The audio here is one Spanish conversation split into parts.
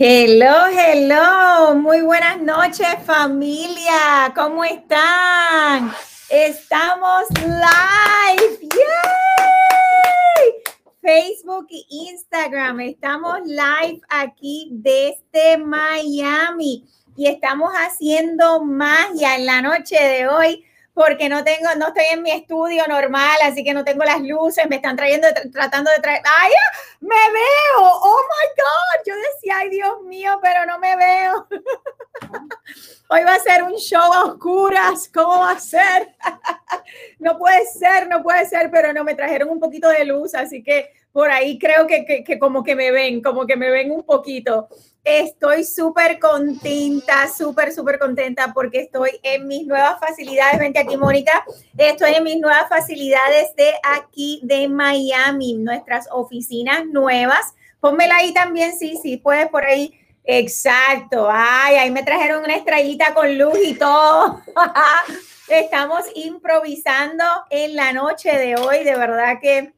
Hello, hello, muy buenas noches familia, ¿cómo están? Estamos live, ¡Yay! Facebook e Instagram, estamos live aquí desde Miami. Y estamos haciendo magia en la noche de hoy porque no tengo, no estoy en mi estudio normal, así que no tengo las luces, me están trayendo, tratando de traer, ¡ay, me veo! ¡Oh, my God! Yo decía, ¡ay, Dios mío, pero no me veo! Hoy va a ser un show a oscuras, ¿cómo va a ser? no puede ser, no puede ser, pero no, me trajeron un poquito de luz, así que por ahí creo que, que, que como que me ven, como que me ven un poquito. Estoy súper contenta, súper, súper contenta porque estoy en mis nuevas facilidades. Vente aquí, Mónica. Estoy en mis nuevas facilidades de aquí de Miami, nuestras oficinas nuevas. Pónmela ahí también, sí, sí, puedes por ahí. Exacto. Ay, ahí me trajeron una estrellita con luz y todo. Estamos improvisando en la noche de hoy. De verdad que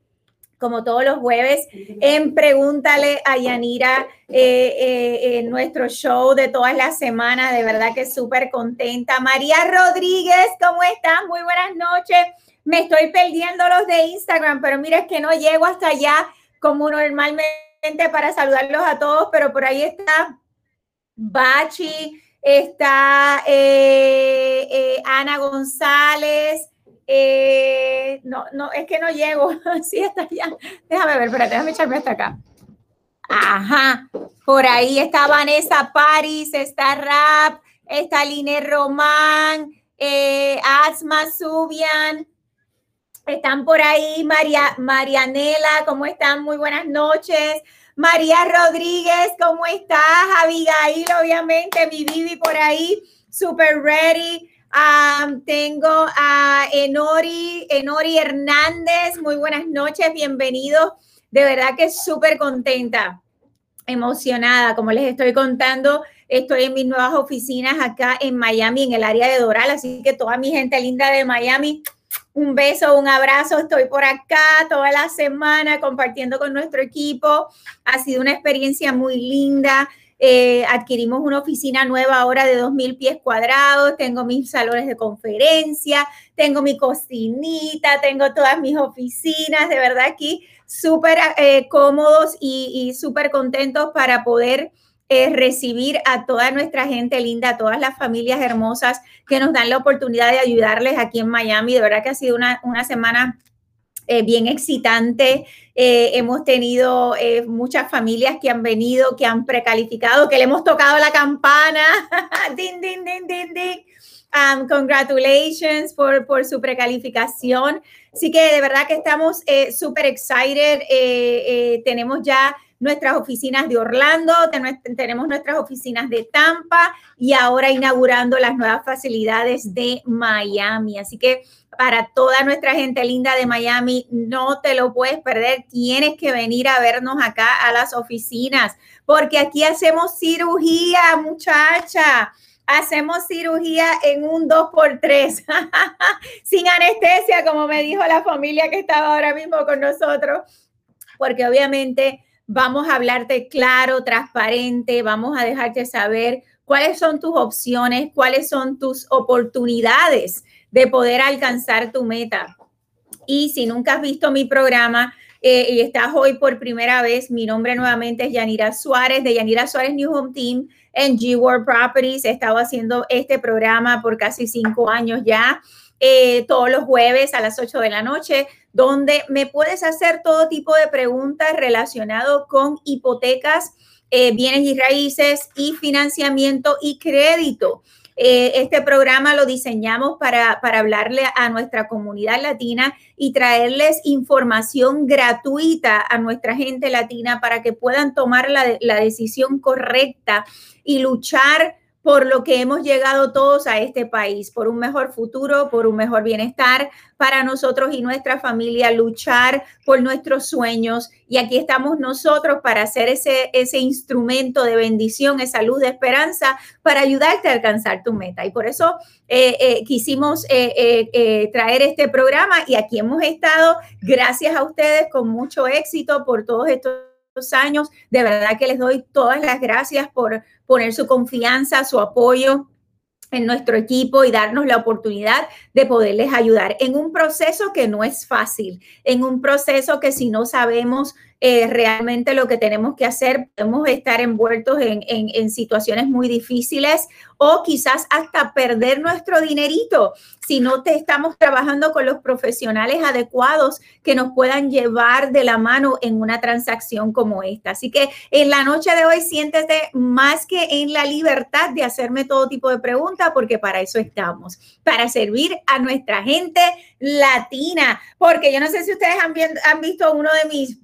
como todos los jueves, en Pregúntale a Yanira, eh, eh, en nuestro show de todas las semanas. De verdad que súper contenta. María Rodríguez, ¿cómo estás? Muy buenas noches. Me estoy perdiendo los de Instagram, pero mira, es que no llego hasta allá como normalmente para saludarlos a todos, pero por ahí está Bachi, está eh, Ana González, eh, no, no, es que no llego. sí, está allá. Déjame ver, espérate, déjame echarme hasta acá. Ajá, por ahí está Vanessa Paris, está Rap, está Line Román, eh, Asma Subian, están por ahí María, Marianela, ¿cómo están? Muy buenas noches. María Rodríguez, ¿cómo estás? Abigail, obviamente, mi Vivi por ahí, super ready tengo a Enori, Enori Hernández. Muy buenas noches, bienvenidos. De verdad que súper contenta, emocionada, como les estoy contando. Estoy en mis nuevas oficinas acá en Miami, en el área de Doral. Así que toda mi gente linda de Miami, un beso, un abrazo. Estoy por acá toda la semana compartiendo con nuestro equipo. Ha sido una experiencia muy linda. Eh, adquirimos una oficina nueva ahora de 2.000 pies cuadrados, tengo mis salones de conferencia, tengo mi cocinita, tengo todas mis oficinas, de verdad aquí súper eh, cómodos y, súper contentos para poder eh, recibir a toda nuestra gente linda, a todas las familias hermosas que nos dan la oportunidad de ayudarles aquí en Miami. De verdad que ha sido una, una semana eh, bien excitante. Eh, hemos tenido eh, muchas familias que han venido, que han precalificado, que le hemos tocado la campana. din, din, din, din, din. Um, congratulations por, por su precalificación. Así que de verdad que estamos súper excited. tenemos ya nuestras oficinas de Orlando, tenemos nuestras oficinas de Tampa y ahora inaugurando las nuevas facilidades de Miami. Así que para toda nuestra gente linda de Miami, no te lo puedes perder. Tienes que venir a vernos acá a las oficinas, porque aquí hacemos cirugía, muchacha. Hacemos cirugía en un 2x3, sin anestesia, como me dijo la familia que estaba ahora mismo con nosotros, porque obviamente vamos a hablarte claro, transparente, vamos a dejarte saber cuáles son tus opciones, cuáles son tus oportunidades de poder alcanzar tu meta. Y si nunca has visto mi programa eh, y estás hoy por primera vez, mi nombre nuevamente es Yanira Suárez de Yanira Suárez New Home Team en G World Properties. He estado haciendo este programa por casi cinco años ya. Eh, todos los jueves a las 8 de la noche, donde me puedes hacer todo tipo de preguntas relacionado con hipotecas, eh, bienes y raíces y financiamiento y crédito. Eh, este programa lo diseñamos para, hablarle a nuestra comunidad latina y traerles información gratuita a nuestra gente latina para que puedan tomar la, la decisión correcta y luchar por lo que hemos llegado todos a este país, por un mejor futuro, por un mejor bienestar para nosotros y nuestra familia, luchar por nuestros sueños. Y aquí estamos nosotros para hacer ese, ese instrumento de bendición, esa luz de esperanza, para ayudarte a alcanzar tu meta. Y por eso eh, eh, quisimos eh, traer este programa y aquí hemos estado, gracias a ustedes, con mucho éxito por todos estos años. De verdad que les doy todas las gracias por poner su confianza, su apoyo en nuestro equipo y darnos la oportunidad de poderles ayudar en un proceso que no es fácil, en un proceso que si no sabemos eh, realmente lo que tenemos que hacer. Podemos estar envueltos en, en, situaciones muy difíciles o quizás hasta perder nuestro dinerito si no te estamos trabajando con los profesionales adecuados que nos puedan llevar de la mano en una transacción como esta. Así que en la noche de hoy siéntete más que en la libertad de hacerme todo tipo de preguntas porque para eso estamos, para servir a nuestra gente latina. Porque yo no sé si ustedes han, han visto uno de mis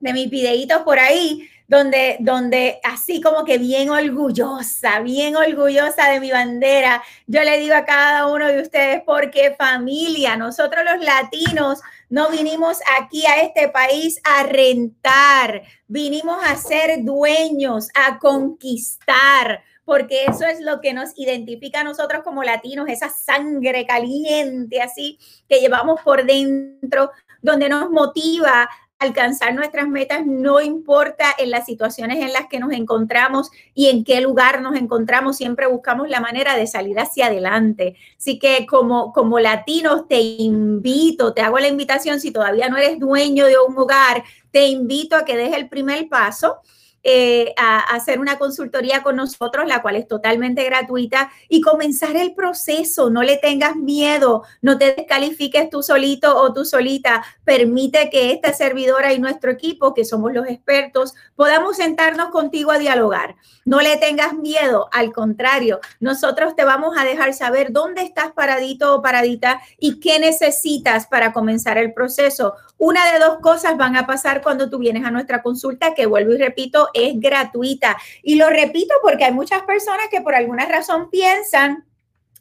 de mis videitos por ahí, donde, donde así como que bien orgullosa, bien orgullosa de mi bandera, yo le digo a cada uno de ustedes, porque familia, nosotros los latinos no vinimos aquí a este país a rentar, vinimos a ser dueños, a conquistar, porque eso es lo que nos identifica a nosotros como latinos, esa sangre caliente así que llevamos por dentro, donde nos motiva alcanzar nuestras metas, no importa en las situaciones en las que nos encontramos y en qué lugar nos encontramos, siempre buscamos la manera de salir hacia adelante. Así que como, como latinos te invito, te hago la invitación, si todavía no eres dueño de un hogar, te invito a que des el primer paso eh, a, hacer una consultoría con nosotros, la cual es totalmente gratuita, y comenzar el proceso. No le tengas miedo, no te descalifiques tú solito o tú solita. Permite que esta servidora y nuestro equipo, que somos los expertos, podamos sentarnos contigo a dialogar. No le tengas miedo, al contrario, nosotros te vamos a dejar saber dónde estás paradito o paradita y qué necesitas para comenzar el proceso. Una de dos cosas van a pasar cuando tú vienes a nuestra consulta, que vuelvo y repito, es gratuita. Y lo repito porque hay muchas personas que por alguna razón piensan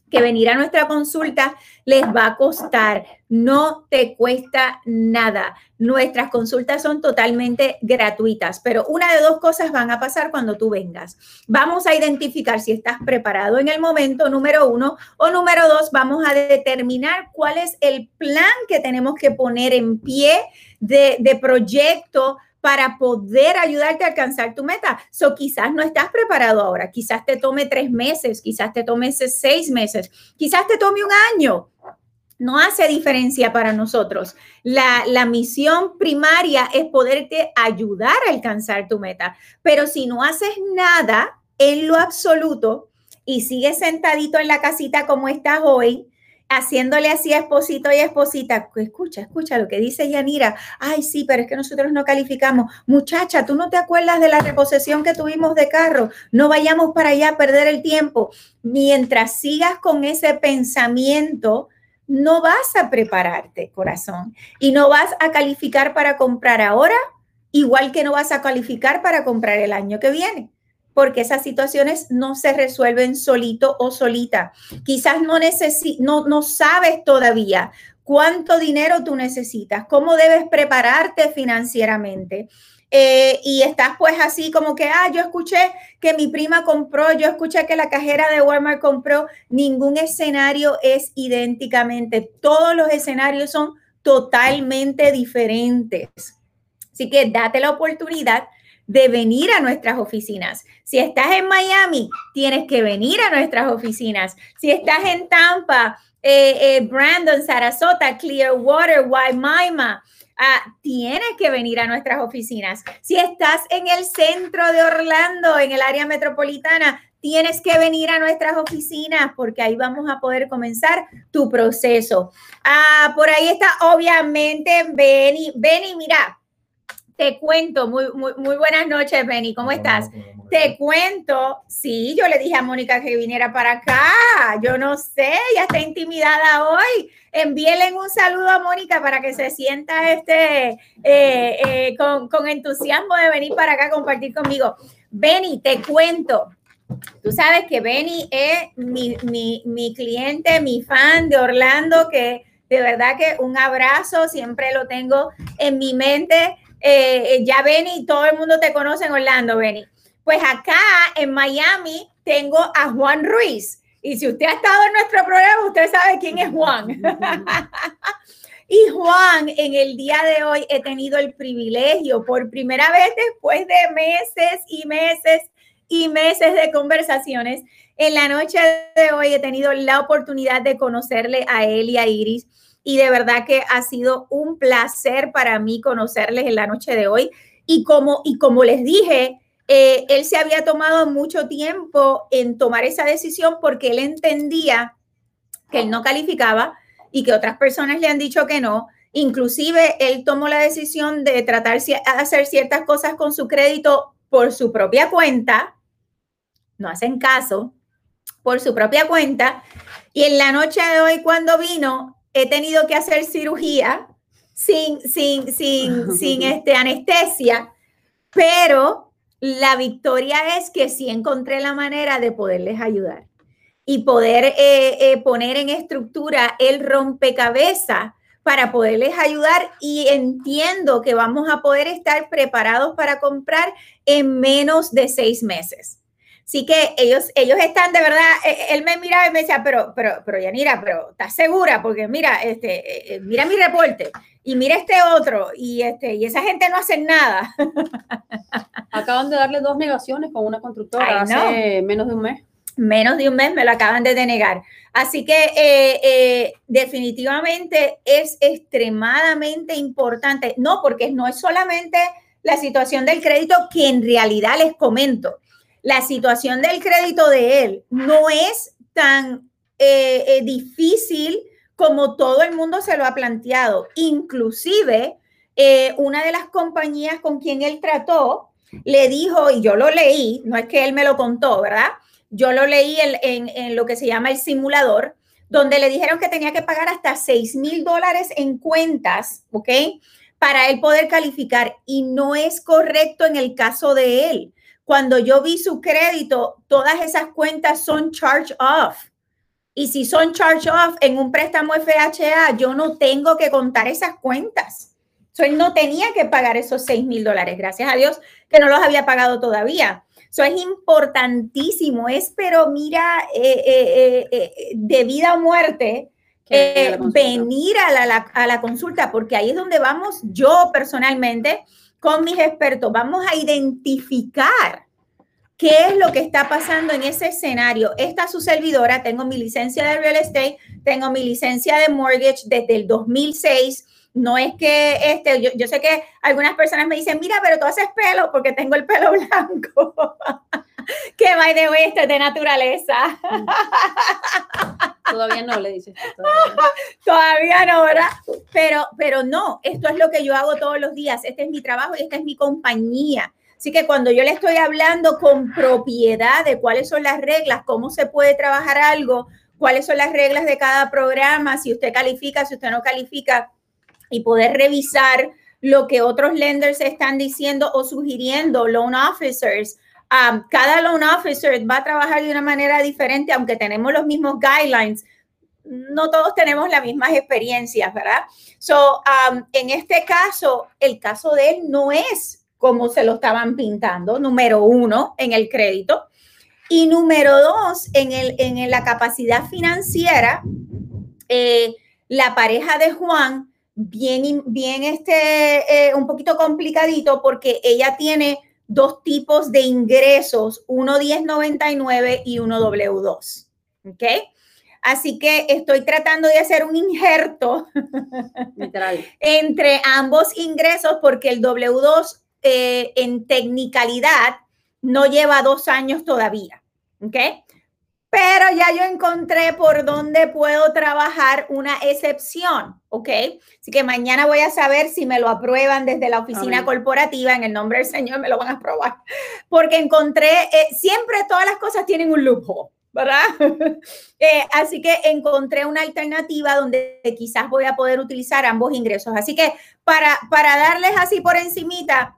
que venir a nuestra consulta les va a costar. No te cuesta nada. Nuestras consultas son totalmente gratuitas, pero una de dos cosas van a pasar cuando tú vengas. Vamos a identificar si estás preparado en el momento, número uno, o número dos, vamos a determinar cuál es el plan que tenemos que poner en pie de, de proyecto para poder ayudarte a alcanzar tu meta. So, quizás no estás preparado ahora, quizás te tome tres meses, quizás te tome seis meses, quizás te tome un año. No hace diferencia para nosotros. La, la misión primaria es poderte ayudar a alcanzar tu meta. Pero si no haces nada en lo absoluto y sigues sentadito en la casita como estás hoy, haciéndole así a esposito y esposita, escucha, escucha lo que dice Yanira, ay sí, pero es que nosotros no calificamos, muchacha, tú no te acuerdas de la reposición que tuvimos de carro, no vayamos para allá a perder el tiempo, mientras sigas con ese pensamiento, no vas a prepararte, corazón, y no vas a calificar para comprar ahora, igual que no vas a calificar para comprar el año que viene porque esas situaciones no se resuelven solito o solita. Quizás no, no, no sabes todavía cuánto dinero tú necesitas, cómo debes prepararte financieramente. Eh, y estás pues así como que, ah, yo escuché que mi prima compró, yo escuché que la cajera de Walmart compró, ningún escenario es idénticamente, todos los escenarios son totalmente diferentes. Así que date la oportunidad de venir a nuestras oficinas. Si estás en Miami, tienes que venir a nuestras oficinas. Si estás en Tampa, eh, eh, Brandon, Sarasota, Clearwater, Waimima, ah, tienes que venir a nuestras oficinas. Si estás en el centro de Orlando, en el área metropolitana, tienes que venir a nuestras oficinas porque ahí vamos a poder comenzar tu proceso. Ah, por ahí está, obviamente, Benny. Benny, mira, te cuento, muy, muy, muy buenas noches, Benny, ¿cómo estás? Te cuento, sí, yo le dije a Mónica que viniera para acá, yo no sé, ya está intimidada hoy. Envíele un saludo a Mónica para que se sienta este, eh, eh, con, con entusiasmo de venir para acá a compartir conmigo. Benny, te cuento, Tú sabes que Benny es mi, mi, mi, cliente, mi fan de Orlando, que de verdad que un abrazo, siempre lo tengo en mi mente. Eh, eh, ya Benny, todo el mundo te conoce en Orlando, Benny. Pues acá en Miami tengo a Juan Ruiz. Y si usted ha estado en nuestro programa, usted sabe quién es Juan. Y Juan, en el día de hoy he tenido el privilegio, por primera vez después de meses y meses y meses de conversaciones, en la noche de hoy he tenido la oportunidad de conocerle a él y a Iris y de verdad que ha sido un placer para mí conocerles en la noche de hoy. Y como, y como les dije, eh, él se había tomado mucho tiempo en tomar esa decisión porque él entendía que él no calificaba y que otras personas le han dicho que no. Inclusive él tomó la decisión de tratar de hacer ciertas cosas con su crédito por su propia cuenta. No hacen caso por su propia cuenta. Y en la noche de hoy, cuando vino, he tenido que hacer cirugía sin, sin, sin, sin este, anestesia, pero la victoria es que sí encontré la manera de poderles ayudar y poder eh, eh, poner en estructura el rompecabezas para poderles ayudar y entiendo que vamos a poder estar preparados para comprar en menos de seis meses. Así que ellos, ellos están de verdad, eh, él me miraba y me decía, pero, pero, pero Yanira, pero ¿estás segura? Porque mira, este, eh, mira mi reporte y mira este otro y este, y esa gente no hace nada. Acaban de darle dos negaciones con una constructora hace menos de un mes. Menos de un mes me lo acaban de denegar. Así que eh, definitivamente es extremadamente importante, no porque no es solamente la situación del crédito que en realidad les comento la situación del crédito de él no es tan eh, eh, difícil como todo el mundo se lo ha planteado. Inclusive, eh, una de las compañías con quien él trató le dijo, y yo lo leí, no es que él me lo contó, ¿verdad? Yo lo leí en, en lo que se llama el simulador, donde le dijeron que tenía que pagar hasta 6 mil dólares en cuentas, ¿ok? Para él poder calificar. Y no es correcto en el caso de él cuando yo vi su crédito, todas esas cuentas son charge off. Y si son charge off en un préstamo FHA, yo no tengo que contar esas cuentas. So, él no tenía que pagar esos 6 mil dólares. Gracias a Dios que no los había pagado todavía. Eso es importantísimo. Es, pero mira, eh, eh, eh, de vida o muerte, venir a la, a la consulta, porque ahí es donde vamos yo personalmente con mis expertos, vamos a identificar qué es lo que está pasando en ese escenario. Esta su servidora, tengo mi licencia de real estate, tengo mi licencia de mortgage desde el 2006. No es que este, yo, yo sé que algunas personas me dicen, mira, pero tú haces pelo porque tengo el pelo blanco. que by the way, esto es de naturaleza. Todavía no, le dices. Todavía. no, ¿verdad? Pero, pero no, esto es lo que yo hago todos los días. Este es mi trabajo y esta es mi compañía. Así que cuando yo le estoy hablando con propiedad de cuáles son las reglas, cómo se puede trabajar algo, cuáles son las reglas de cada programa, si usted califica, si usted no califica, y poder revisar lo que otros lenders están diciendo o sugiriendo, loan officers, cada loan officer va a trabajar de una manera diferente, aunque tenemos los mismos guidelines. No todos tenemos las mismas experiencias, ¿verdad? So, en este caso, el caso de él no es como se lo estaban pintando, número uno, en el crédito. Y número dos, en, el, en la capacidad financiera, eh, la pareja de Juan, bien, bien este, eh, un poquito complicadito porque ella tiene dos tipos de ingresos, uno 1099 y uno W2. ¿Ok? Así que estoy tratando de hacer un injerto entre ambos ingresos porque el W2 eh, en tecnicalidad no lleva dos años todavía. ¿Ok? Pero ya yo encontré por dónde puedo trabajar una excepción, ¿ok? Así que mañana voy a saber si me lo aprueban desde la oficina corporativa, en el nombre del Señor me lo van a aprobar, porque encontré, eh, siempre todas las cosas tienen un lujo, ¿verdad? Eh, así que encontré una alternativa donde quizás voy a poder utilizar ambos ingresos. Así que para, para darles así por encimita,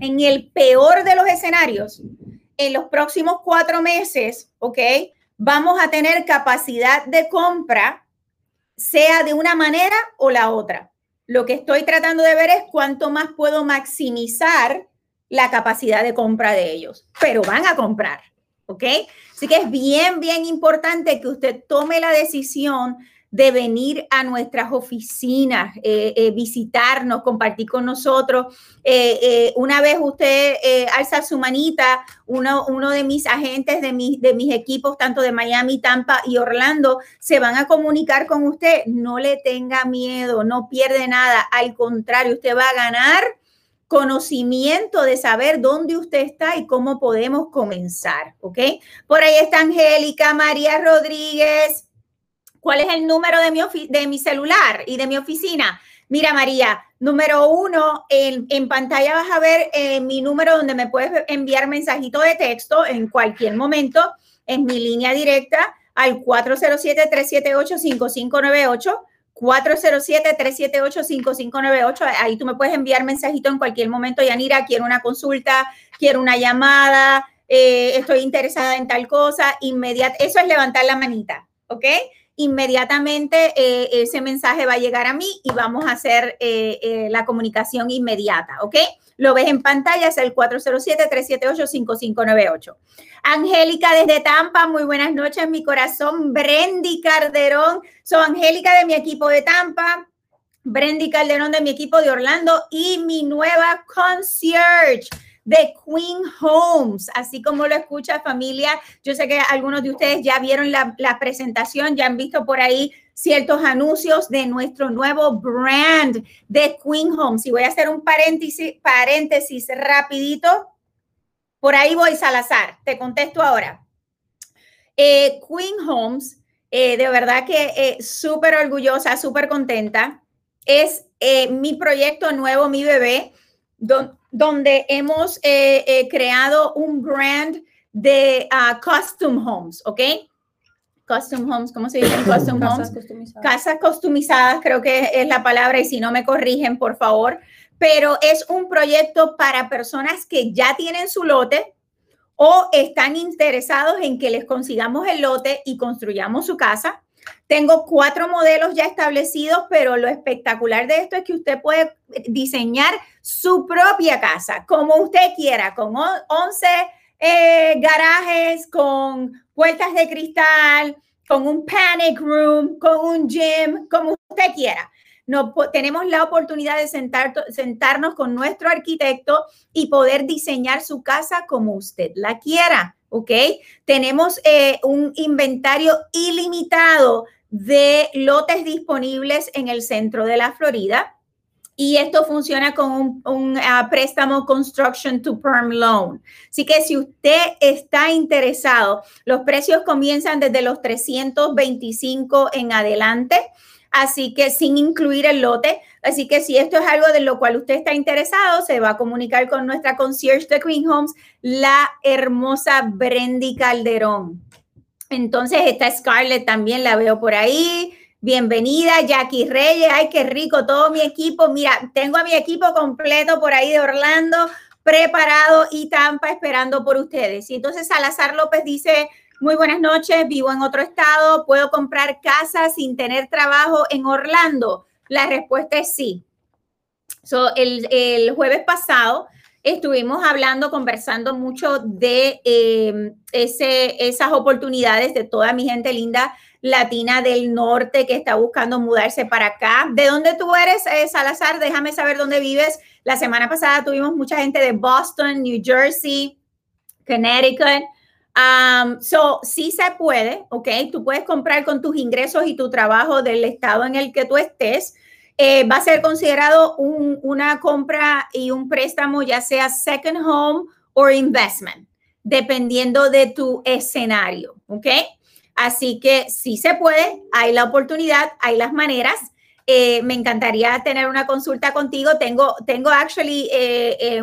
en el peor de los escenarios, en los próximos cuatro meses, ¿ok? Vamos a tener capacidad de compra, sea de una manera o la otra. Lo que estoy tratando de ver es cuánto más puedo maximizar la capacidad de compra de ellos, pero van a comprar, ¿ok? Así que es bien, bien importante que usted tome la decisión de venir a nuestras oficinas, eh, eh, visitarnos, compartir con nosotros. Eh, una vez usted alza su manita, uno, de mis agentes de, de mis equipos, tanto de Miami, Tampa y Orlando, se van a comunicar con usted. No le tenga miedo, no pierde nada. Al contrario, usted va a ganar conocimiento de saber dónde usted está y cómo podemos comenzar, ¿ok? Por ahí está Angélica, María Rodríguez, ¿Cuál es el número de mi, de mi celular y de mi oficina? Mira, María, número uno, en, en pantalla vas a ver eh, mi número donde me puedes enviar mensajito de texto en cualquier momento. Es mi línea directa al 407-378-5598. 407-378-5598. Ahí tú me puedes enviar mensajito en cualquier momento. Yanira, quiero una consulta, quiero una llamada, eh, estoy interesada en tal cosa. Inmediato, eso es levantar la manita, ¿ok? Inmediatamente eh, ese mensaje va a llegar a mí y vamos a hacer eh, eh, la comunicación inmediata, ¿ok? Lo ves en pantalla, es el 407-378-5598. Angélica desde Tampa, muy buenas noches, mi corazón. Brendy Calderón, soy Angélica de mi equipo de Tampa. Brendy Calderón de mi equipo de Orlando y mi nueva concierge de Queen Homes, así como lo escucha familia. Yo sé que algunos de ustedes ya vieron la, presentación, ya han visto por ahí ciertos anuncios de nuestro nuevo brand de Queen Homes. Y voy a hacer un paréntesis, paréntesis rapidito. Por ahí voy, Salazar. Te contesto ahora. Eh, Queen Homes, eh, de verdad que eh, súper orgullosa, súper contenta. Es mi proyecto nuevo, mi bebé, donde hemos eh, eh, creado un brand de uh, custom homes, ¿ok? Custom homes, ¿cómo se dice? Custom Casas homes. Customizadas. Casas customizadas, creo que es la palabra, y si no me corrigen, por favor. Pero es un proyecto para personas que ya tienen su lote o están interesados en que les consigamos el lote y construyamos su casa tengo cuatro modelos ya establecidos, pero lo espectacular de esto es que usted puede diseñar su propia casa como usted quiera, con 11 eh, garajes, con puertas de cristal, con un panic room, con un gym, como usted quiera. No, tenemos la oportunidad de sentar, sentarnos con nuestro arquitecto y poder diseñar su casa como usted la quiera. ¿ok? Tenemos eh, un inventario ilimitado de lotes disponibles en el centro de la Florida. Y esto funciona con un, ah, préstamo Construction to Perm Loan. Así que si usted está interesado, los precios comienzan desde los 325 en adelante así que sin incluir el lote. Así que si esto es algo de lo cual usted está interesado, se va a comunicar con nuestra concierge de Queen Homes, la hermosa Brendy Calderón. Entonces, esta Scarlett también la veo por ahí. Bienvenida, Jackie Reyes. Ay, qué rico, todo mi equipo. Mira, tengo a mi equipo completo por ahí de Orlando, preparado y Tampa esperando por ustedes. Y entonces Salazar López dice, muy buenas noches, vivo en otro estado, ¿puedo comprar casa sin tener trabajo en Orlando? La respuesta es sí. el, jueves pasado estuvimos hablando, conversando mucho de em, esas oportunidades de toda mi gente linda latina del norte que está buscando mudarse para acá. ¿De dónde tú eres, eh, Salazar? Déjame saber dónde vives. La semana pasada tuvimos mucha gente de Boston, New Jersey, Connecticut. Um, so, sí se puede, ¿ok? Tú puedes comprar con tus ingresos y tu trabajo del estado en el que tú estés. Eh, va a ser considerado una compra y un préstamo, ya sea second home o investment, dependiendo de tu escenario, ¿ok? Así que sí se puede, hay la oportunidad, hay las maneras. Eh, me encantaría tener una consulta contigo. Tengo, tengo actually eh,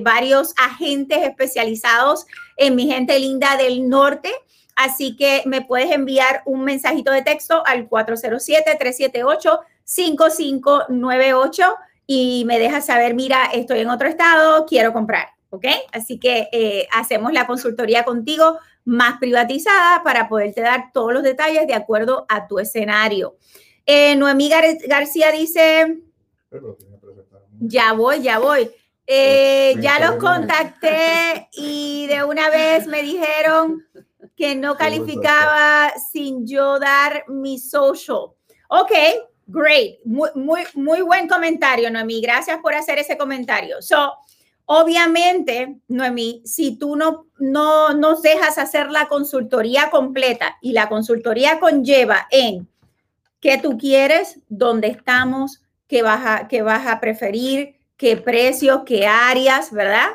varios agentes especializados en mi gente linda del norte. Así que me puedes enviar un mensajito de texto al 407-378-5598 y me dejas saber, mira, estoy en otro estado, quiero comprar. ¿Ok? Así que hacemos la consultoría contigo más privatizada para poderte dar todos los detalles de acuerdo a tu escenario. Eh, Noemí García dice, ya voy, ya voy. Eh, ya los contacté y de una vez me dijeron que no calificaba sin yo dar mi social. Ok, great. Muy, muy, muy buen comentario, Noemí. Gracias por hacer ese comentario. So, obviamente, Noemí, si tú no, no nos dejas hacer la consultoría completa y la consultoría conlleva en qué tú quieres, dónde estamos, qué vas a, qué vas a preferir, qué precios, qué áreas, ¿verdad?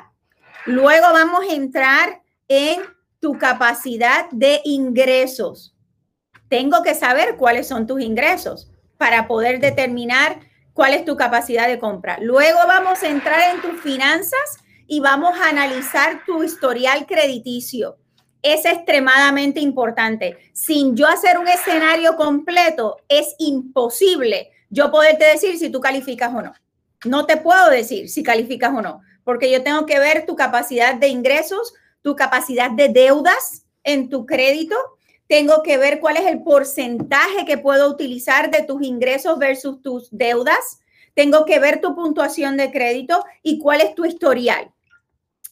Luego vamos a entrar en tu capacidad de ingresos. Tengo que saber cuáles son tus ingresos para poder determinar cuál es tu capacidad de compra. Luego vamos a entrar en tus finanzas y vamos a analizar tu historial crediticio. Es extremadamente importante. Sin yo hacer un escenario completo, es imposible yo poderte decir si tú calificas o no. No te puedo decir si calificas o no, porque yo tengo que ver tu capacidad de ingresos, tu capacidad de deudas en tu crédito. Tengo que ver cuál es el porcentaje que puedo utilizar de tus ingresos versus tus deudas. Tengo que ver tu puntuación de crédito y cuál es tu historial.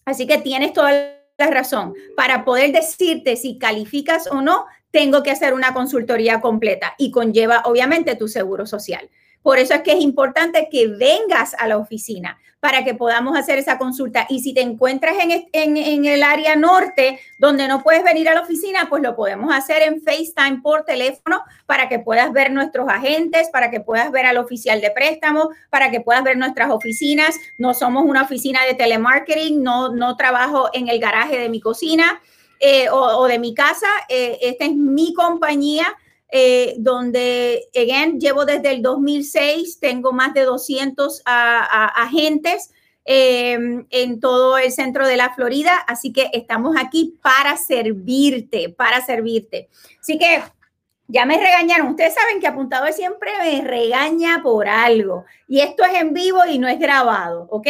Así que tienes toda la razón. Para poder decirte si calificas o no, tengo que hacer una consultoría completa y conlleva obviamente tu seguro social. Por eso es que es importante que vengas a la oficina para que podamos hacer esa consulta. Y si te encuentras en, el área norte donde no puedes venir a la oficina, pues lo podemos hacer en FaceTime por teléfono para que puedas ver nuestros agentes, para que puedas ver al oficial de préstamo, para que puedas ver nuestras oficinas. No somos una oficina de telemarketing, no, no trabajo en el garaje de mi cocina. Eh, o, de mi casa, eh, esta es mi compañía eh, donde, again, llevo desde el 2006, tengo más de 200 agentes em, en todo el centro de la Florida, así que estamos aquí para servirte, para servirte. Así que ya me regañaron. Ustedes saben que Apuntador siempre me regaña por algo. Y esto es en vivo y no es grabado, ¿ok?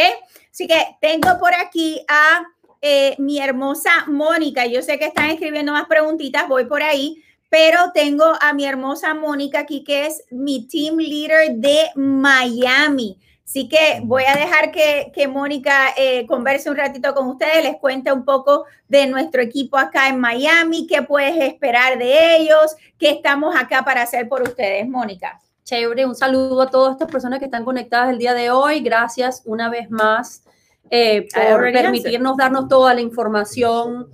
Así que tengo por aquí a eh, mi hermosa Mónica. Yo sé que están escribiendo más preguntitas, voy por ahí pero tengo a mi hermosa Mónica aquí, que es mi team leader de Miami. Así que voy a dejar que, que Mónica eh, converse un ratito con ustedes, les cuente un poco de nuestro equipo acá en Miami, qué puedes esperar de ellos, qué estamos acá para hacer por ustedes, Mónica. Chévere, un saludo a todas estas personas que están conectadas el día de hoy. Gracias una vez más eh, por permitirnos darnos toda la información.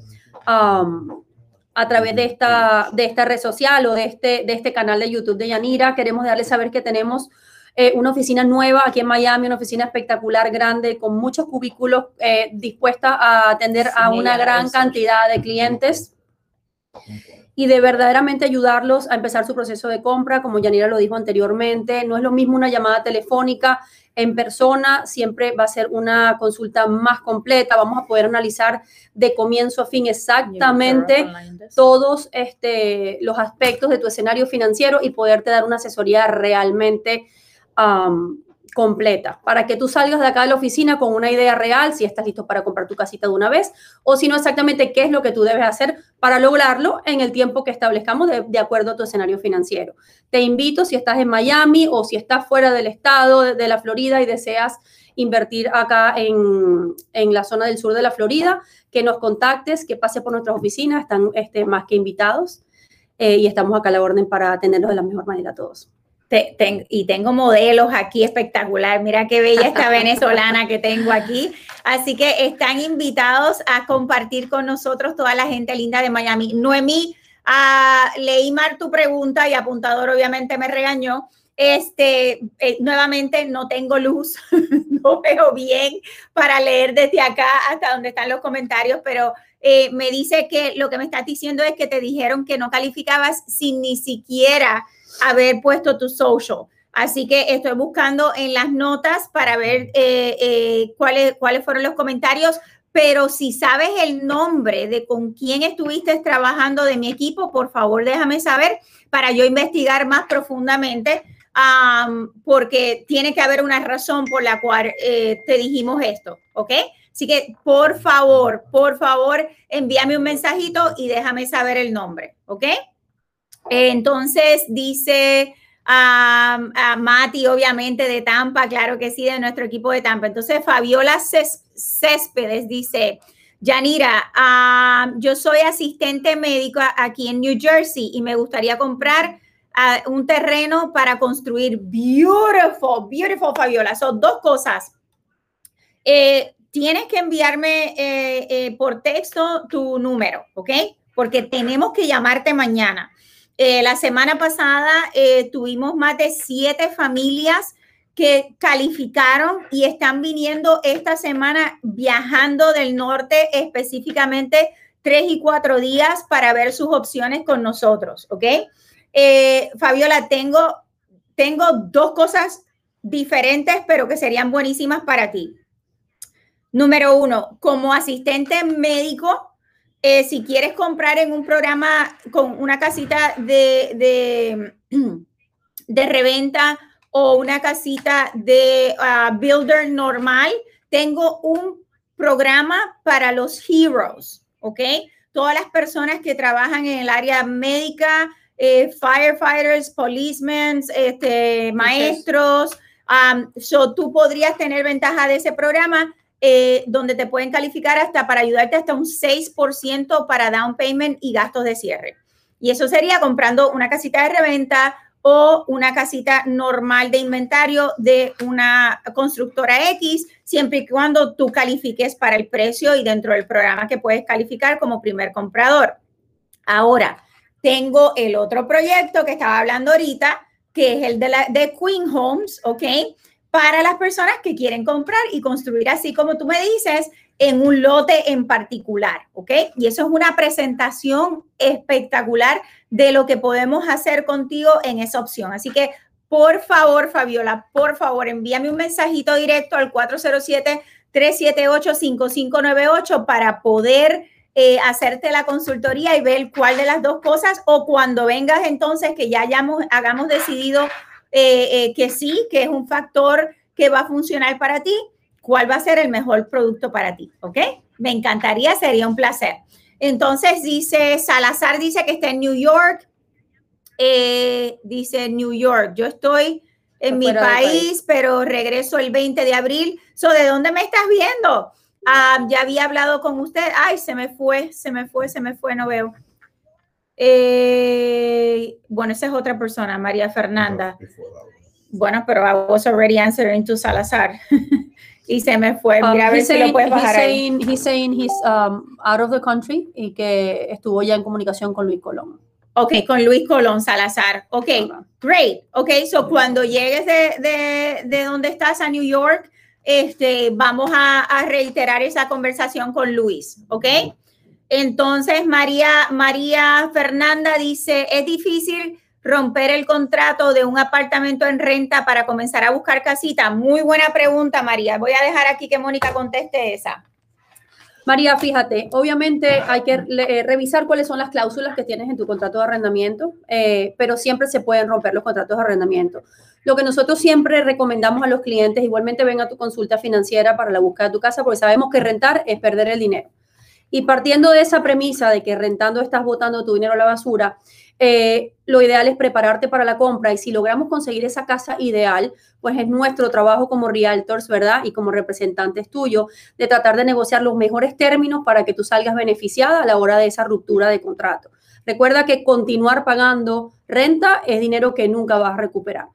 Um, a través de esta, de esta red social o de este, de este canal de YouTube de Yanira. Queremos darles saber que tenemos eh, una oficina nueva aquí en Miami, una oficina espectacular, grande, con muchos cubículos eh, dispuesta a atender a una gran cantidad de clientes y de verdaderamente ayudarlos a empezar su proceso de compra, como Yanira lo dijo anteriormente. No es lo mismo una llamada telefónica en persona, siempre va a ser una consulta más completa, vamos a poder analizar de comienzo a fin exactamente todos este, los aspectos de tu escenario financiero y poderte dar una asesoría realmente completa, para que tú salgas de acá de la oficina con una idea real, si estás listo para comprar tu casita de una vez, o si no exactamente qué es lo que tú debes hacer para lograrlo en el tiempo que establezcamos de, acuerdo a tu escenario financiero. Te invito, si estás en Miami o si estás fuera del estado de, la Florida y deseas invertir acá en, la zona del sur de la Florida, que nos contactes, que pase por nuestras oficinas, están este, más que invitados eh, y estamos acá a la orden para atenderlos de la mejor manera a todos y tengo modelos aquí espectacular. Mira qué bella esta venezolana que tengo aquí. Así que están invitados a compartir con nosotros toda la gente linda de Miami. Noemí, uh, leí mal tu pregunta y apuntador obviamente me regañó. Este, eh, nuevamente no tengo luz, no veo bien para leer desde acá hasta donde están los comentarios, pero eh, me dice que lo que me estás diciendo es que te dijeron que no calificabas sin ni siquiera haber puesto tu social. Así que estoy buscando en las notas para ver eh, eh, cuáles, cuáles fueron los comentarios, pero si sabes el nombre de con quién estuviste trabajando de mi equipo, por favor déjame saber para yo investigar más profundamente, porque tiene que haber una razón por la cual eh, te dijimos esto, ¿ok? Así que por favor, por favor, envíame un mensajito y déjame saber el nombre, ¿ok? Entonces dice a, Mati, obviamente de Tampa, claro que sí, de nuestro equipo de Tampa. Entonces Fabiola Céspedes dice, Yanira, yo soy asistente médico aquí en New Jersey y me gustaría comprar un terreno para construir. Beautiful, beautiful, Fabiola. Son dos cosas. Eh, tienes que enviarme eh, eh, por texto tu número, ¿ok? Porque tenemos que llamarte mañana. La semana pasada tuvimos más de siete familias que calificaron y están viniendo esta semana viajando del norte específicamente tres y cuatro días para ver sus opciones con nosotros, ¿ok? Eh, Fabiola, tengo, tengo dos cosas diferentes, pero que serían buenísimas para ti. Número uno, como asistente médico, eh, si quieres comprar en un programa con una casita de, de, de reventa o una casita de ah, builder normal, tengo un programa para los heroes, ¿ok? Todas las personas que trabajan en el área médica, eh, firefighters, policemen, este, maestros. Um, so, tú podrías tener ventaja de ese programa eh, donde te pueden calificar hasta para ayudarte hasta un 6% para down payment y gastos de cierre. Y eso sería comprando una casita de reventa o una casita normal de inventario de una constructora X, siempre y cuando tú califiques para el precio y dentro del programa que puedes calificar como primer comprador. Ahora, tengo el otro proyecto que estaba hablando ahorita, que es el de, de Queen Homes, ¿ok? Para las personas que quieren comprar y construir así como tú me dices, en un lote en particular, ¿ok? Y eso es una presentación espectacular de lo que podemos hacer contigo en esa opción. Así que, por favor, Fabiola, por favor, envíame un mensajito directo al 407-378-5598 para poder eh, hacerte la consultoría y ver cuál de las dos cosas o cuando vengas entonces que ya hayamos, hagamos decidido eh, eh, que sí, que es un factor que va a funcionar para ti, cuál va a ser el mejor producto para ti, ¿ok? Me encantaría, sería un placer. Entonces dice, Salazar dice que está en New York, dice New York, yo estoy en mi país, pero regreso el 20 de abril. So, ¿De dónde me estás viendo? Ah, ya había hablado con usted. Ay, se me fue, se me fue, se me fue, no veo. Eh, bueno, esa es otra persona, María Fernanda. Bueno, pero I was already answering to Salazar. y se me fue. Mira, a um, ver si lo puedes bajar he's saying, He's saying he's um, out of the country y que estuvo ya en comunicación con Luis Colón. Ok, con Luis Colón Salazar. Ok, great. Ok, so cuando llegues de, de, de donde estás a New York, este, vamos a, reiterar esa conversación con Luis, ¿ok? Entonces, María, María Fernanda dice, es difícil romper el contrato de un apartamento en renta para comenzar a buscar casita. Muy buena pregunta, María. Voy a dejar aquí que Mónica conteste esa. María, fíjate, obviamente hay que eh, revisar cuáles son las cláusulas que tienes en tu contrato de arrendamiento, eh, pero siempre se pueden romper los contratos de arrendamiento. Lo que nosotros siempre recomendamos a los clientes, igualmente ven a tu consulta financiera para la búsqueda de tu casa, porque sabemos que rentar es perder el dinero. Y partiendo de esa premisa de que rentando estás botando tu dinero a la basura, eh, lo ideal es prepararte para la compra y si logramos conseguir esa casa ideal, pues es nuestro trabajo como realtors, ¿verdad? Y como representantes tuyos, de tratar de negociar los mejores términos para que tú salgas beneficiada a la hora de esa ruptura de contrato. Recuerda que continuar pagando renta es dinero que nunca vas a recuperar.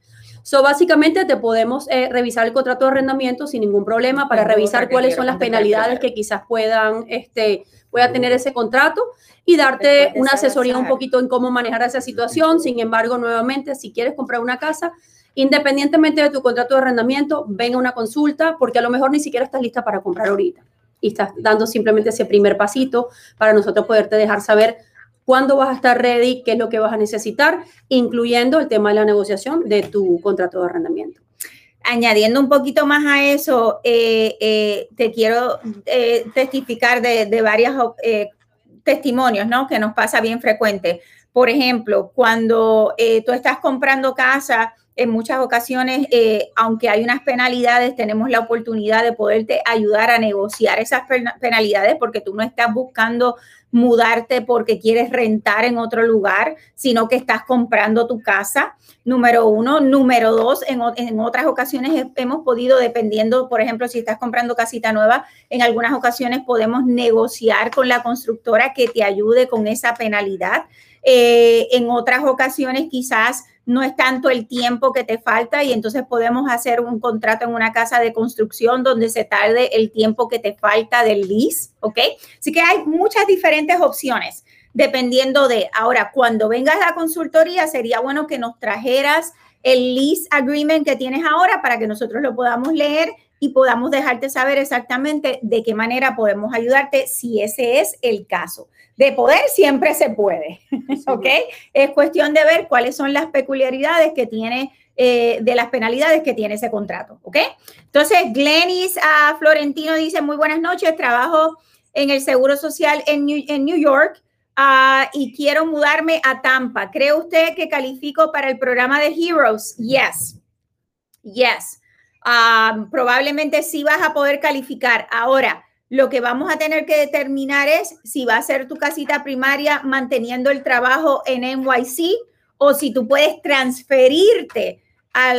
So, básicamente te podemos eh, revisar el contrato de arrendamiento sin ningún problema para revisar cuáles son las penalidades que quizás puedan, este, pueda tener ese contrato y darte una asesoría un poquito en cómo manejar esa situación. Sin embargo, nuevamente, si quieres comprar una casa, independientemente de tu contrato de arrendamiento, venga una consulta porque a lo mejor ni siquiera estás lista para comprar ahorita. Y estás dando simplemente ese primer pasito para nosotros poderte dejar saber cuándo vas a estar ready, qué es lo que vas a necesitar, incluyendo el tema de la negociación de tu contrato de arrendamiento. Añadiendo un poquito más a eso, eh, eh, te quiero eh, testificar de, varios testimonios, ¿no? Que nos pasa bien frecuente. Por ejemplo, cuando tú estás comprando casa en muchas ocasiones, aunque hay unas penalidades, tenemos la oportunidad de poderte ayudar a negociar esas penalidades porque tú no estás buscando mudarte porque quieres rentar en otro lugar, sino que estás comprando tu casa. Número uno. Número dos, en, en otras ocasiones hemos podido, dependiendo, por ejemplo, si estás comprando casita nueva, en algunas ocasiones podemos negociar con la constructora que te ayude con esa penalidad. Eh, en otras ocasiones quizás no es tanto el tiempo que te falta y entonces podemos hacer un contrato en una casa de construcción donde se tarde el tiempo que te falta del lease, ¿ok? Así que hay muchas diferentes opciones dependiendo de, ahora, cuando vengas a la consultoría, sería bueno que nos trajeras el lease agreement que tienes ahora para que nosotros lo podamos leer y podamos dejarte saber exactamente de qué manera podemos ayudarte si ese es el caso. De poder siempre se puede, ¿ok? Es cuestión de ver cuáles son las peculiaridades que tiene, eh, de las penalidades que tiene ese contrato, ¿ok? Entonces, Glenis ah, Florentino dice, muy buenas noches, trabajo en el Seguro Social en New, en New York ah, y quiero mudarme a Tampa. ¿Cree usted que califico para el programa de Heroes? Yes, yes. Ah, probablemente sí vas a poder calificar. Ahora, lo que vamos a tener que determinar es si va a ser tu casita primaria manteniendo el trabajo en NYC o si tú puedes transferirte a,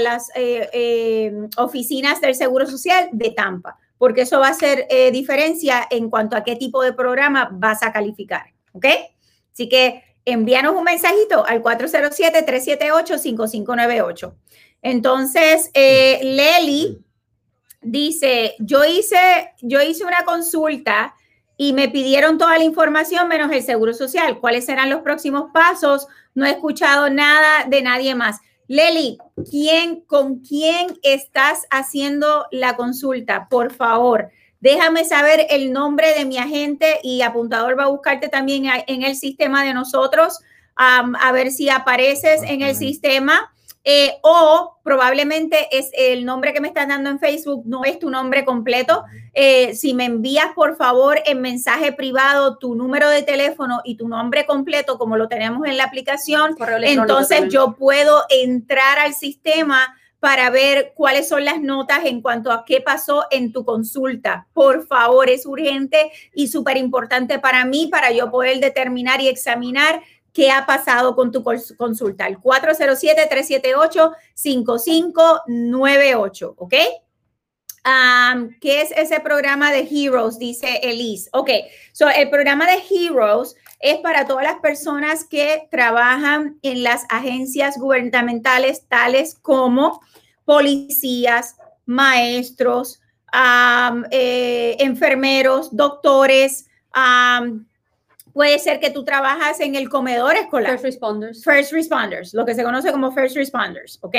las eh, eh, oficinas del Seguro Social de Tampa, porque eso va a hacer eh, diferencia en cuanto a qué tipo de programa vas a calificar. ¿Ok? Así que envíanos un mensajito al 407-378-5598. Entonces, Leli dice, yo hice, yo hice una consulta y me pidieron toda la información menos el seguro social. ¿Cuáles serán los próximos pasos? No he escuchado nada de nadie más. Leli, ¿quién, ¿con quién estás haciendo la consulta? Por favor, déjame saber el nombre de mi agente y apuntador va a buscarte también en el sistema de nosotros, a ver si apareces en el sistema. Eh, o probablemente es el nombre que me están dando en Facebook, no es tu nombre completo. Eh, si me envías, por favor, en mensaje privado tu número de teléfono y tu nombre completo, como lo tenemos en la aplicación, entonces yo puedo entrar al sistema para ver cuáles son las notas en cuanto a qué pasó en tu consulta. Por favor, es urgente y súper importante para mí, para yo poder determinar y examinar qué ha pasado con tu consulta. El 407-378-5598, ¿ok? ¿Qué es ese programa de Heroes? Dice Elise. Ok, so el programa de Heroes es para todas las personas que trabajan en las agencias gubernamentales, tales como policías, maestros, eh, enfermeros, doctores, Puede ser que tú trabajas en el comedor escolar. First responders. First responders, lo que se conoce como first responders, ¿ok?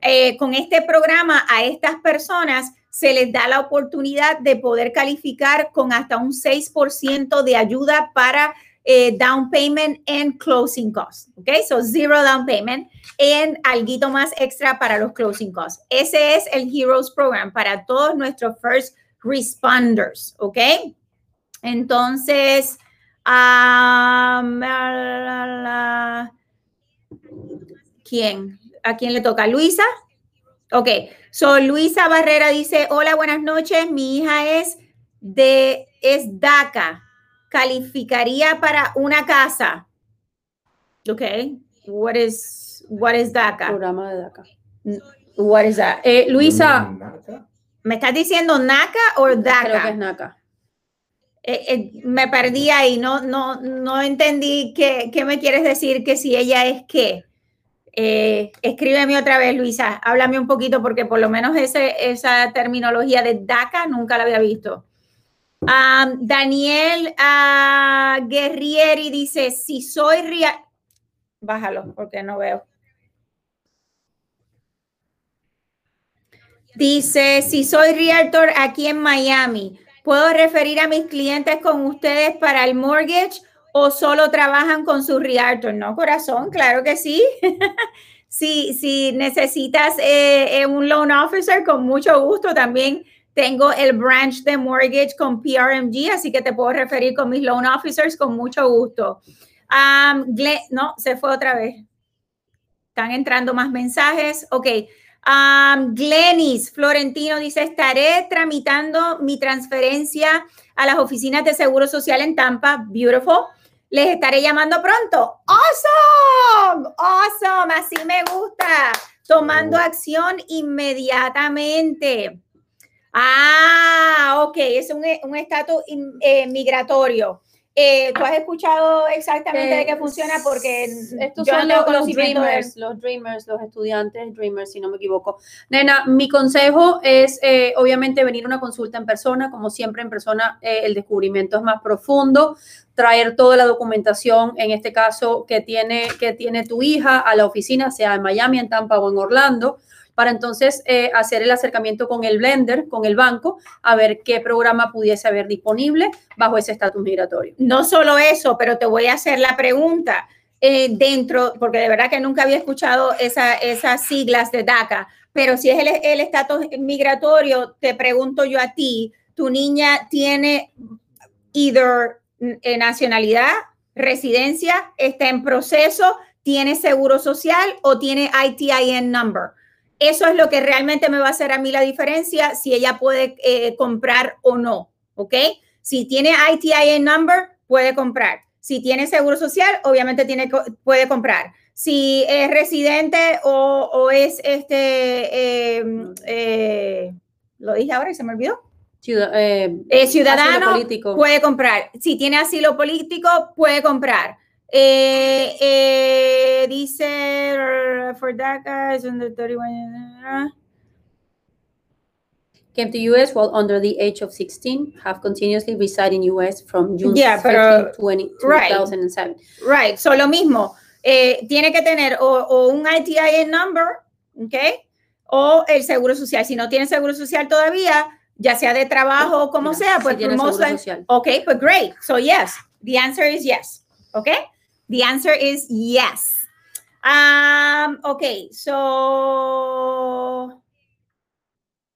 Eh, con este programa a estas personas se les da la oportunidad de poder calificar con hasta un 6% de ayuda para eh, down payment and closing costs, ¿ok? So zero down payment and algo más extra para los closing costs. Ese es el Heroes Program para todos nuestros first responders, ¿ok? Entonces, ¿Quién? ¿A quién le toca? ¿Luisa? Ok, so Luisa Barrera dice, hola, buenas noches, mi hija es de, es DACA, calificaría para una casa. Ok, what is, what is DACA? Programa de DACA. What is that? Eh, Luisa. ¿Me estás diciendo NACA o DACA? Creo que es NACA. Eh, eh, me perdí ahí, no, no, no entendí qué, qué, me quieres decir que si ella es qué. Eh, escríbeme otra vez, Luisa, háblame un poquito porque por lo menos ese, esa terminología de DACA nunca la había visto. Daniel uh, Guerrieri dice, si soy real... Bájalo porque no veo. Dice, si soy realtor aquí en Miami, ¿Puedo referir a mis clientes con ustedes para el mortgage o solo trabajan con su realtor? No, corazón, claro que sí. si, si necesitas eh, eh, un loan officer, con mucho gusto también tengo el branch de mortgage con PRMG, así que te puedo referir con mis loan officers con mucho gusto. no, se fue otra vez. están entrando más mensajes. Ok. Um, Glenis Florentino dice, estaré tramitando mi transferencia a las oficinas de Seguro Social en Tampa. Beautiful. Les estaré llamando pronto. Awesome. Awesome. Así me gusta. Tomando acción inmediatamente. Ah, ok. Es un estatus eh, migratorio. Eh, ¿Tú has escuchado exactamente de qué funciona? Porque estos son los, dreamers, los dreamers, los estudiantes dreamers, si no me equivoco. Nena, mi consejo es eh, obviamente venir a una consulta en persona, como siempre en persona eh, el descubrimiento es más profundo, traer toda la documentación, en este caso que tiene, que tiene tu hija a la oficina, sea en Miami, en Tampa o en Orlando para entonces eh, hacer el acercamiento con el blender, con el banco, a ver qué programa pudiese haber disponible bajo ese estatus migratorio. No solo eso, pero te voy a hacer la pregunta. Eh, dentro, porque de verdad que nunca había escuchado esas siglas de DACA, pero si es el estatus migratorio, te pregunto yo a ti, ¿tu niña tiene either eh, nacionalidad, residencia, está en proceso, tiene seguro social o tiene ITIN number? Eso es lo que realmente me va a hacer a mí la diferencia si ella puede eh, comprar o no, ¿ok? Si tiene ITIN number, puede comprar. Si tiene seguro social, obviamente tiene, puede comprar. Si es residente o, es este, em, eh, lo dije ahora y se me olvidó. Eh, ciudadano puede comprar. Si tiene asilo político, puede comprar. Eh, eh, dice, for DACA is under 31. Came to US while under the age of 16, have continuously resided in US from June yeah, 15, 20, 2007. Right, so lo mismo. Eh, tiene que tener o, o, un ITIN number, ¿ok? O el seguro social. Si no tiene seguro social todavía, ya sea de trabajo o como sea, pues tiene seguro social. Ok, pues great. So yes, the answer is yes. ¿Ok? The answer is yes. Um, ok, so.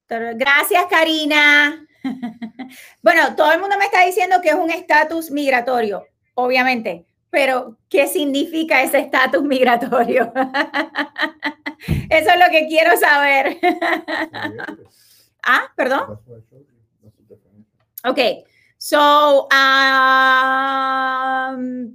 Gracias, Karina. bueno, todo el mundo me está diciendo que es un estatus migratorio, obviamente, pero ¿qué significa ese estatus migratorio? Eso es lo que quiero saber. ah, perdón. Ok. So, um,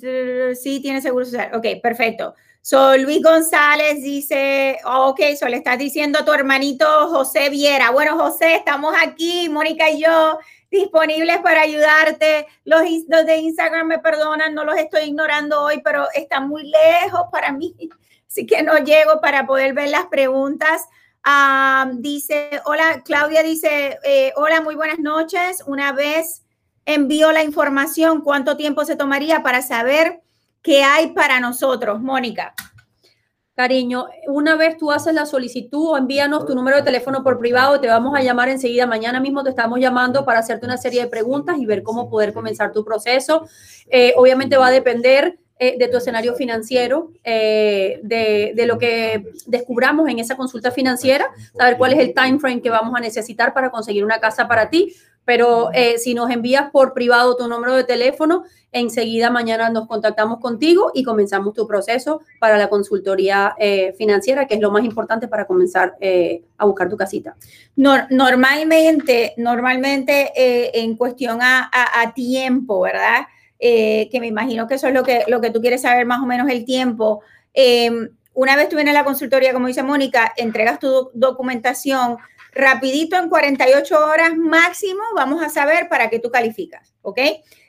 sí, tiene seguro social. Ok, perfecto. So, Luis González dice, ok, so le estás diciendo a tu hermanito José Viera. Bueno, José, estamos aquí, Mónica y yo, disponibles para ayudarte. Los, de Instagram me perdonan, no los estoy ignorando hoy, pero están muy lejos para mí, así que no llego para poder ver las preguntas. Um, dice, hola, Claudia dice, eh, hola, muy buenas noches. Una vez envío la información, ¿cuánto tiempo se tomaría para saber qué hay para nosotros, Mónica? Cariño, una vez tú haces la solicitud o envíanos tu número de teléfono por privado, te vamos a llamar enseguida. Mañana mismo te estamos llamando para hacerte una serie de preguntas y ver cómo poder comenzar tu proceso. Eh, obviamente va a depender eh, de tu escenario financiero, eh, de, de, lo que descubramos en esa consulta financiera, saber cuál es el time frame que vamos a necesitar para conseguir una casa para ti. Pero eh, si nos envías por privado tu número de teléfono, enseguida mañana nos contactamos contigo y comenzamos tu proceso para la consultoría eh, financiera, que es lo más importante para comenzar eh, a buscar tu casita. normalmente, normalmente en cuestión a, tiempo, ¿verdad? que me imagino que eso es lo que, lo que tú quieres saber más o menos el tiempo. Em, una vez tú vienes a la consultoría, como dice Mónica, entregas tu documentación rapidito en 48 horas máximo vamos a saber para qué tú calificas, ¿ok?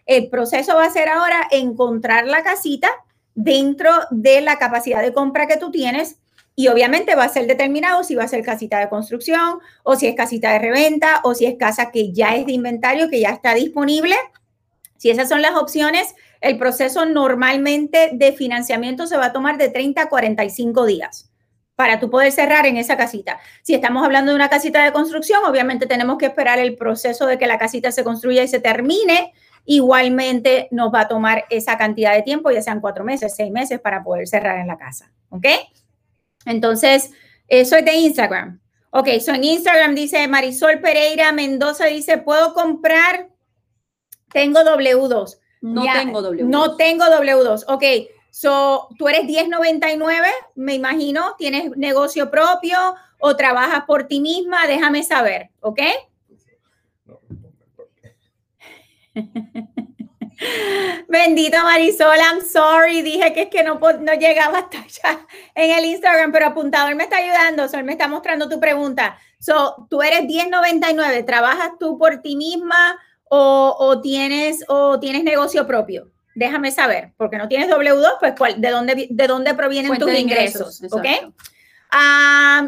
El proceso va a ser ahora encontrar la casita dentro de la capacidad de compra que tú tienes y obviamente va a ser determinado si va a ser casita de construcción o si es casita de reventa o si es casa que ya es de inventario, que ya está disponible. Si esas son las opciones, el proceso normalmente de financiamiento se va a tomar de 30 a 45 días para tú poder cerrar en esa casita. Si estamos hablando de una casita de construcción, obviamente tenemos que esperar el proceso de que la casita se construya y se termine. Igualmente nos va a tomar esa cantidad de tiempo, ya sean cuatro meses, seis meses, para poder cerrar en la casa. ¿Ok? Entonces, eso es de Instagram. Ok, so en Instagram dice Marisol Pereira Mendoza, dice, ¿puedo comprar? Tengo W2. No tengo W2. No tengo W2. Ok, So, tú eres 1099, me imagino, tienes negocio propio o trabajas por ti misma, déjame saber, ¿ok? Bendito Marisol, I'm sorry, dije que es que no, no llegaba hasta allá en el Instagram, pero apuntador me está ayudando, Sol me está mostrando tu pregunta. So, tú eres 1099, ¿trabajas tú por ti misma o, o tienes, o tienes negocio propio? Déjame saber, porque no tienes W2, pues ¿cuál, de, dónde, ¿de dónde provienen tus ingresos? ¿Ok?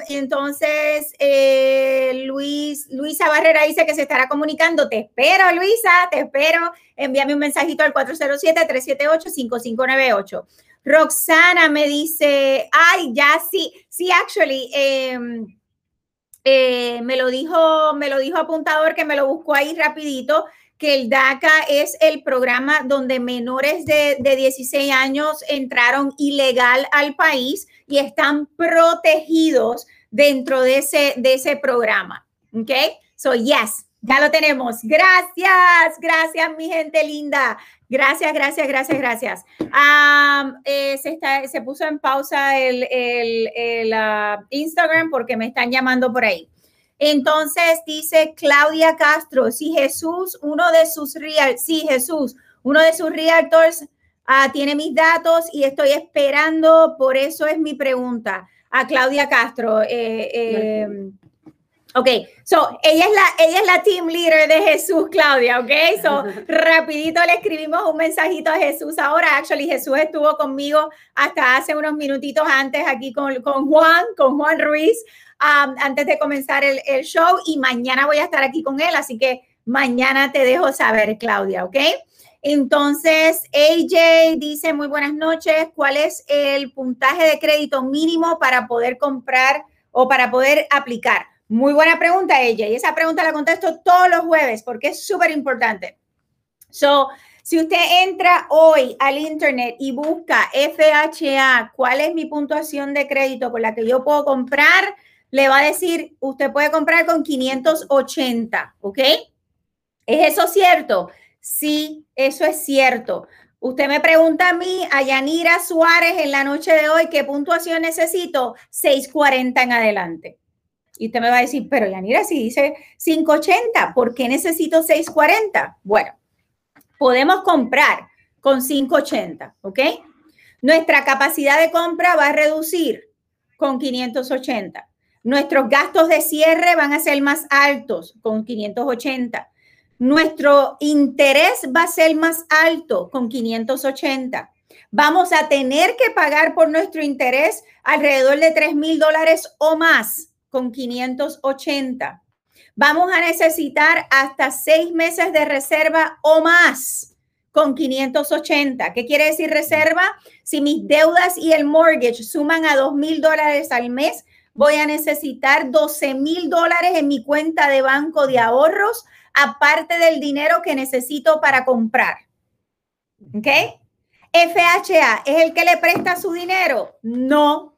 entonces, eh, Luis, Luisa Barrera dice que se estará comunicando. Te espero, Luisa, te espero. Envíame un mensajito al 407-378-5598. Roxana me dice, ay, ya sí, sí, actually, em, eh, me lo dijo, me lo dijo apuntador que me lo buscó ahí rapidito que el DACA es el programa donde menores de, 16 años entraron ilegal al país y están protegidos dentro de ese, de ese programa. ¿Ok? So, yes, ya lo tenemos. Gracias, gracias, mi gente linda. Gracias, gracias, gracias, gracias. Se, está, se, puso en pausa el, el, ah, Instagram porque me están llamando por ahí. Entonces dice Claudia Castro, si Jesús, uno de sus real, sí Jesús, uno de sus realtors ah, tiene mis datos y estoy esperando, por eso es mi pregunta a Claudia Castro. Eh, eh, ok, so ella es, la, ella es la team leader de Jesús, Claudia, ok, so rapidito le escribimos un mensajito a Jesús ahora, actually Jesús estuvo conmigo hasta hace unos minutitos antes aquí con, con Juan, con Juan Ruiz, antes de comenzar el, show y mañana voy a estar aquí con él, así que mañana te dejo saber, Claudia, ¿ok? Entonces, AJ dice, muy buenas noches, ¿cuál es el puntaje de crédito mínimo para poder comprar o para poder aplicar? Muy buena pregunta, AJ. Y esa pregunta la contesto todos los jueves porque es súper importante. So, si usted entra hoy al internet y busca FHA, ¿cuál es mi puntuación de crédito con la que yo puedo comprar? Le va a decir, usted puede comprar con 580, ¿ok? ¿Es eso cierto? Sí, eso es cierto. Usted me pregunta a mí, a Yanira Suárez, en la noche de hoy, ¿qué puntuación necesito? 640 en adelante. Y usted me va a decir, pero Yanira, si dice 580, ¿por qué necesito 640? Bueno, podemos comprar con 580, ¿ok? Nuestra capacidad de compra va a reducir con 580. Nuestros gastos de cierre van a ser más altos, con 580. Nuestro interés va a ser más alto, con 580. Vamos a tener que pagar por nuestro interés alrededor de 3 mil dólares o más, con 580. Vamos a necesitar hasta seis meses de reserva o más con 580. ¿Qué quiere decir reserva? Si mis deudas y el mortgage suman a 2 mil dólares al mes, voy a necesitar 12 mil dólares en mi cuenta de banco de ahorros, aparte del dinero que necesito para comprar. ¿Ok? FHA es el que le presta su dinero. No,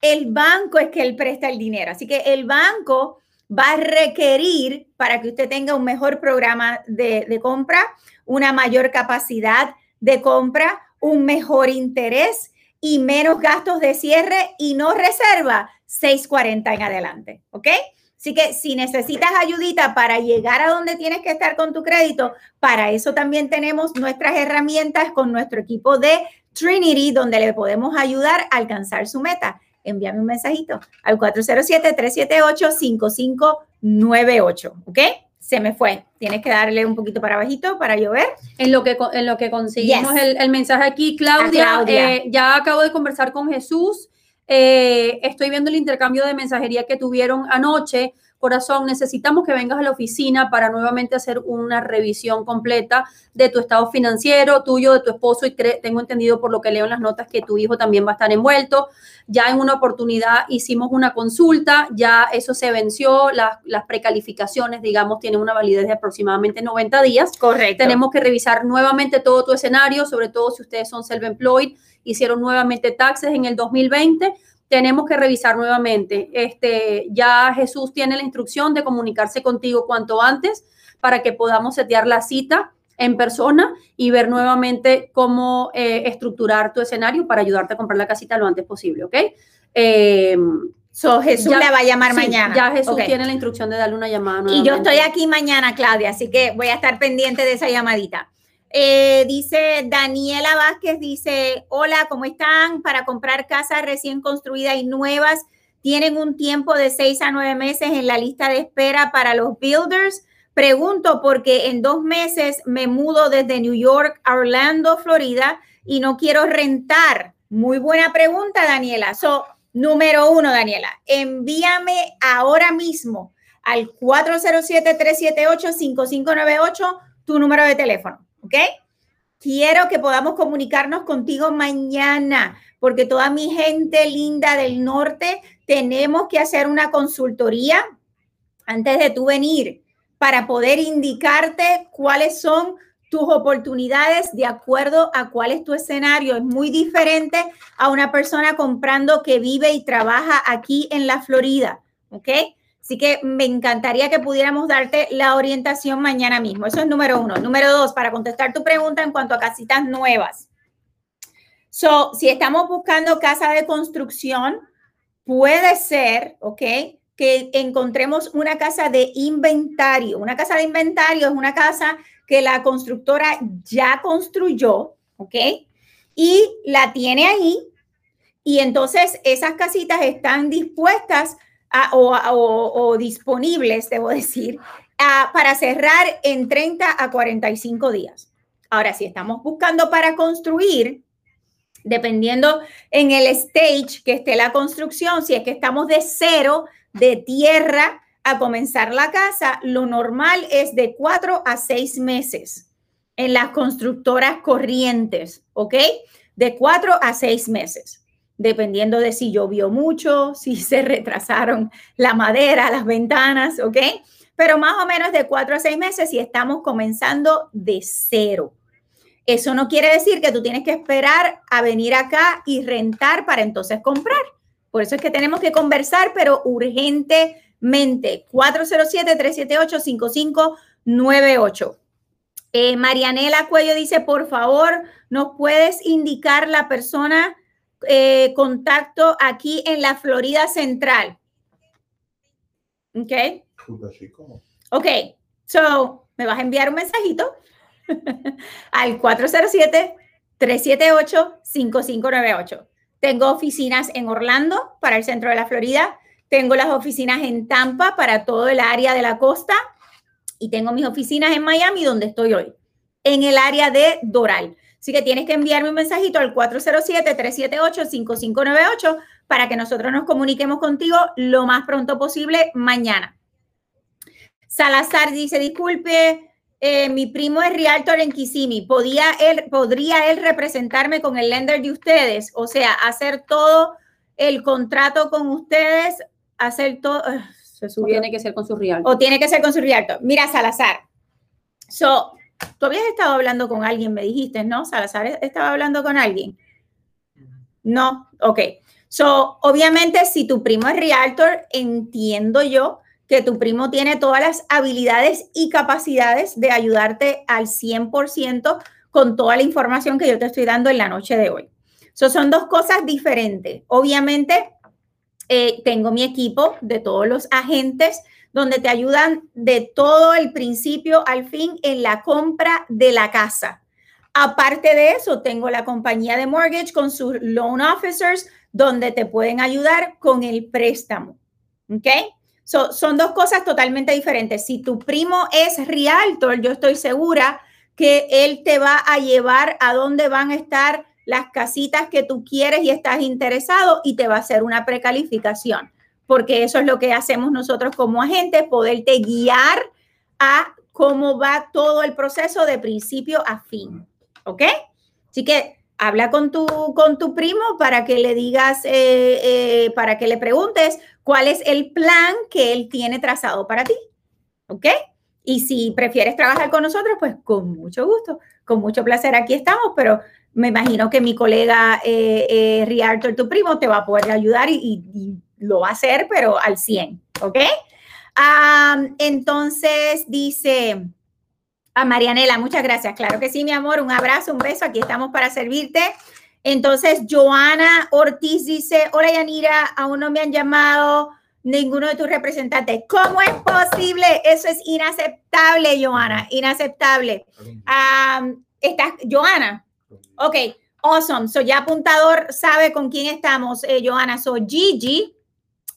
el banco es que él presta el dinero. Así que el banco va a requerir para que usted tenga un mejor programa de, de compra, una mayor capacidad de compra, un mejor interés y menos gastos de cierre y no reserva 640 en adelante, ¿ok? Así que si necesitas ayudita para llegar a donde tienes que estar con tu crédito, para eso también tenemos nuestras herramientas con nuestro equipo de Trinity, donde le podemos ayudar a alcanzar su meta. Envíame un mensajito al 407-378-5598, ¿ok? Se me fue. Tienes que darle un poquito para abajito para llover. En lo que, en lo que conseguimos el, mensaje aquí, Claudia, eh, ya acabo de conversar con Jesús. Eh, estoy viendo el intercambio de mensajería que tuvieron anoche. Corazón, necesitamos que vengas a la oficina para nuevamente hacer una revisión completa de tu estado financiero, tuyo, de tu esposo, y tengo entendido por lo que leo en las notas que tu hijo también va a estar envuelto. Ya en una oportunidad hicimos una consulta, ya eso se venció, las, las precalificaciones, digamos, tienen una validez de aproximadamente 90 días. Correcto. Tenemos que revisar nuevamente todo tu escenario, sobre todo si ustedes son self-employed hicieron nuevamente taxes en el 2020, tenemos que revisar nuevamente. Este, ya Jesús tiene la instrucción de comunicarse contigo cuanto antes para que podamos setear la cita en persona y ver nuevamente cómo eh, estructurar tu escenario para ayudarte a comprar la casita lo antes posible, ¿ok? Eh, So, Jesús le va a llamar mañana. Ya Jesús tiene la instrucción de darle una llamada. Y yo estoy aquí mañana, Claudia, así que voy a estar pendiente de esa llamadita. Eh, dice Daniela Vázquez, dice, hola, ¿cómo están? Para comprar casas recién construidas y nuevas, tienen un tiempo de seis a nueve meses en la lista de espera para los builders. Pregunto porque en dos meses me mudo desde New York a Orlando, Florida, y no quiero rentar. Muy buena pregunta, Daniela. So, Número uno, Daniela, envíame ahora mismo al 407-378-5598 tu número de teléfono, ¿ok? Quiero que podamos comunicarnos contigo mañana, porque toda mi gente linda del norte tenemos que hacer una consultoría antes de tú venir para poder indicarte cuáles son tus oportunidades de acuerdo a cuál es tu escenario. Es muy diferente a una persona comprando que vive y trabaja aquí en la Florida, ¿ok? Así que me encantaría que pudiéramos darte la orientación mañana mismo. Eso es número uno. Número dos, para contestar tu pregunta en cuanto a casitas nuevas. So, si estamos buscando casa de construcción, puede ser, ¿ok? Que encontremos una casa de inventario. Una casa de inventario es una casa que la constructora ya construyó, ¿ok? Y la tiene ahí. Y entonces esas casitas están dispuestas o, disponibles, debo decir, para cerrar en 30 a 45 días. Ahora, si estamos buscando para construir, dependiendo en el stage que esté la construcción, si es que estamos de cero, de tierra, a comenzar la casa, lo normal es de cuatro a seis meses en las constructoras corrientes, ¿ok? De cuatro a seis meses, dependiendo de si llovió mucho, si se retrasaron la madera, las ventanas, ¿ok? Pero más o menos de cuatro a seis meses y estamos comenzando de cero. Eso no quiere decir que tú tienes que esperar a venir acá y rentar para entonces comprar. Por eso es que tenemos que conversar, pero urgente mente. 407-378-5598. Eh, Marianela Cuello dice, por favor, ¿nos puedes indicar la persona eh, contacto aquí en la Florida Central? Ok. Ok, so, me vas a enviar un mensajito al 407-378-5598. Tengo oficinas en Orlando para el centro de la Florida, tengo las oficinas en Tampa para todo el área de la costa y tengo mis oficinas en Miami donde estoy hoy, en el área de Doral. Así que tienes que enviarme un mensajito al 407-378-5598 para que nosotros nos comuniquemos contigo lo más pronto posible mañana. Salazar dice, disculpe, eh, mi primo es realtor en Kissimmee. ¿Podía él, ¿Podría él representarme con el lender de ustedes? O sea, hacer todo el contrato con ustedes hacer todo. Se Tiene que ser con su real. O tiene que ser con su realtor. Mira, Salazar. So, tú habías estado hablando con alguien, me dijiste, ¿no? Salazar estaba hablando con alguien. No, ok. So, obviamente, si tu primo es realtor, entiendo yo que tu primo tiene todas las habilidades y capacidades de ayudarte al 100% con toda la información que yo te estoy dando en la noche de hoy. So, son dos cosas diferentes. Obviamente, eh, tengo mi equipo de todos los agentes donde te ayudan de todo el principio al fin en la compra de la casa. Aparte de eso, tengo la compañía de mortgage con sus loan officers donde te pueden ayudar con el préstamo. ¿Ok? son dos cosas totalmente diferentes. Si tu primo es realtor, yo estoy segura que él te va a llevar a donde van a estar las casitas que tú quieres y estás interesado y te va a hacer una precalificación, porque eso es lo que hacemos nosotros como agentes, poderte guiar a cómo va todo el proceso de principio a fin. ¿Ok? Así que habla con tu, con tu primo para que le digas, eh, eh, para que le preguntes cuál es el plan que él tiene trazado para ti. ¿Ok? Y si prefieres trabajar con nosotros, pues con mucho gusto, con mucho placer aquí estamos, pero me imagino que mi colega eh, eh, Riarto, tu primo, te va a poder ayudar y, lo va a hacer, pero al 100, ¿ok? entonces dice, A Marianela, muchas gracias. Claro que sí, mi amor. Un abrazo, un beso. Aquí estamos para servirte. Entonces, Joana Ortiz dice, hola Yanira, aún no me han llamado ninguno de tus representantes. ¿Cómo es posible? Eso es inaceptable, Joana, inaceptable. ¿Estás, Joana? Ok, awesome. So ya apuntador sabe con quién estamos, eh, Joana. So Gigi,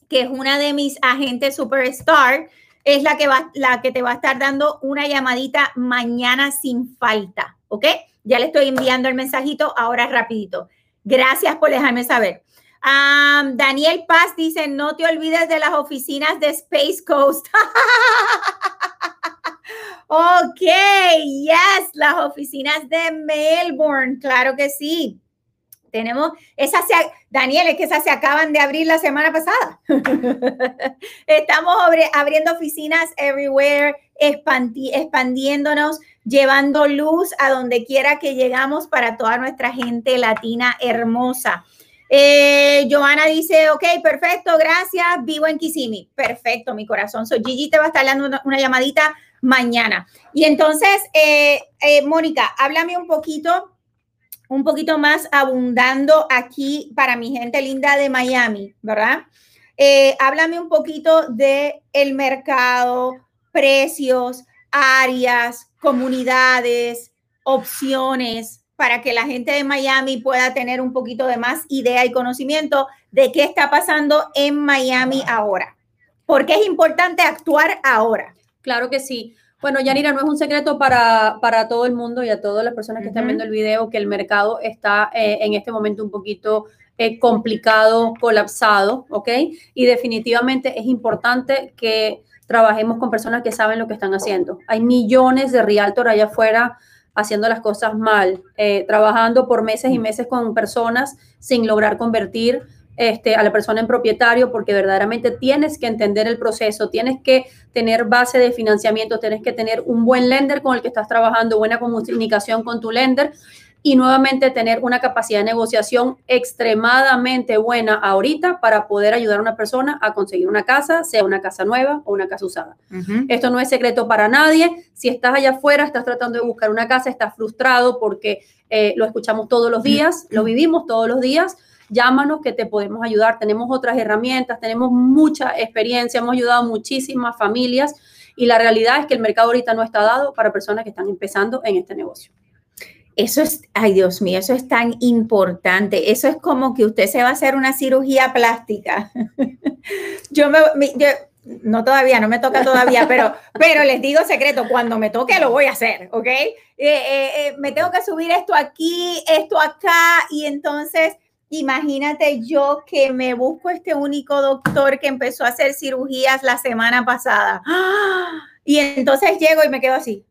que es una de mis agentes superstar, es la que, va, la que te va a estar dando una llamadita mañana sin falta, ¿ok? Ya le estoy enviando el mensajito ahora rapidito. Gracias por dejarme saber. Daniel Paz dice, no te olvides de las oficinas de Space Coast. ok, yes, las oficinas de Melbourne, claro que sí. Tenemos, esas se, Daniel, es que esas se acaban de abrir la semana pasada. Estamos abriendo oficinas everywhere, expandiéndonos, llevando luz a donde quiera que llegamos para toda nuestra gente latina hermosa. Eh, Joana dice, ok, perfecto, gracias, vivo en Kissimmee. Perfecto, mi corazón. So, Gigi te va a estar dando una, llamadita mañana. Y entonces, eh, eh, Mónica, háblame un poquito un poquito más abundando aquí para mi gente linda de Miami, ¿verdad? Eh, háblame un poquito de el mercado, precios, áreas, comunidades, opciones para que la gente de Miami pueda tener un poquito de más idea y conocimiento de qué está pasando en Miami ahora. Porque es importante actuar ahora. Claro que sí. Bueno, Yanira, no es un secreto para, para todo el mundo y a todas las personas que están viendo el video que el mercado está eh, en este momento un poquito eh, complicado, colapsado, ¿ok? Y definitivamente es importante que trabajemos con personas que saben lo que están haciendo. Hay millones de realtor allá afuera haciendo las cosas mal, eh, trabajando por meses y meses con personas sin lograr convertir este, a la persona en propietario porque verdaderamente tienes que entender el proceso, tienes que tener base de financiamiento, tienes que tener un buen lender con el que estás trabajando, buena comunicación con tu lender y nuevamente tener una capacidad de negociación extremadamente buena ahorita para poder ayudar a una persona a conseguir una casa, sea una casa nueva o una casa usada. Esto no es secreto para nadie. Si estás allá afuera, estás tratando de buscar una casa, estás frustrado porque eh, lo escuchamos todos los días, lo vivimos todos los días llámanos que te podemos ayudar. Tenemos otras herramientas, tenemos mucha experiencia, hemos ayudado a muchísimas familias y la realidad es que el mercado ahorita no está dado para personas que están empezando en este negocio. Eso es, ay Dios mío, eso es tan importante. Eso es como que usted se va a hacer una cirugía plástica. yo me, no todavía, no me toca todavía, pero, pero les digo secreto, cuando me toque lo voy a hacer, ¿ok? Eh, eh, eh, me tengo que subir esto aquí, esto acá, y entonces Imagínate yo que me busco este único doctor que empezó a hacer cirugías la semana pasada. Y entonces llego y me quedo así.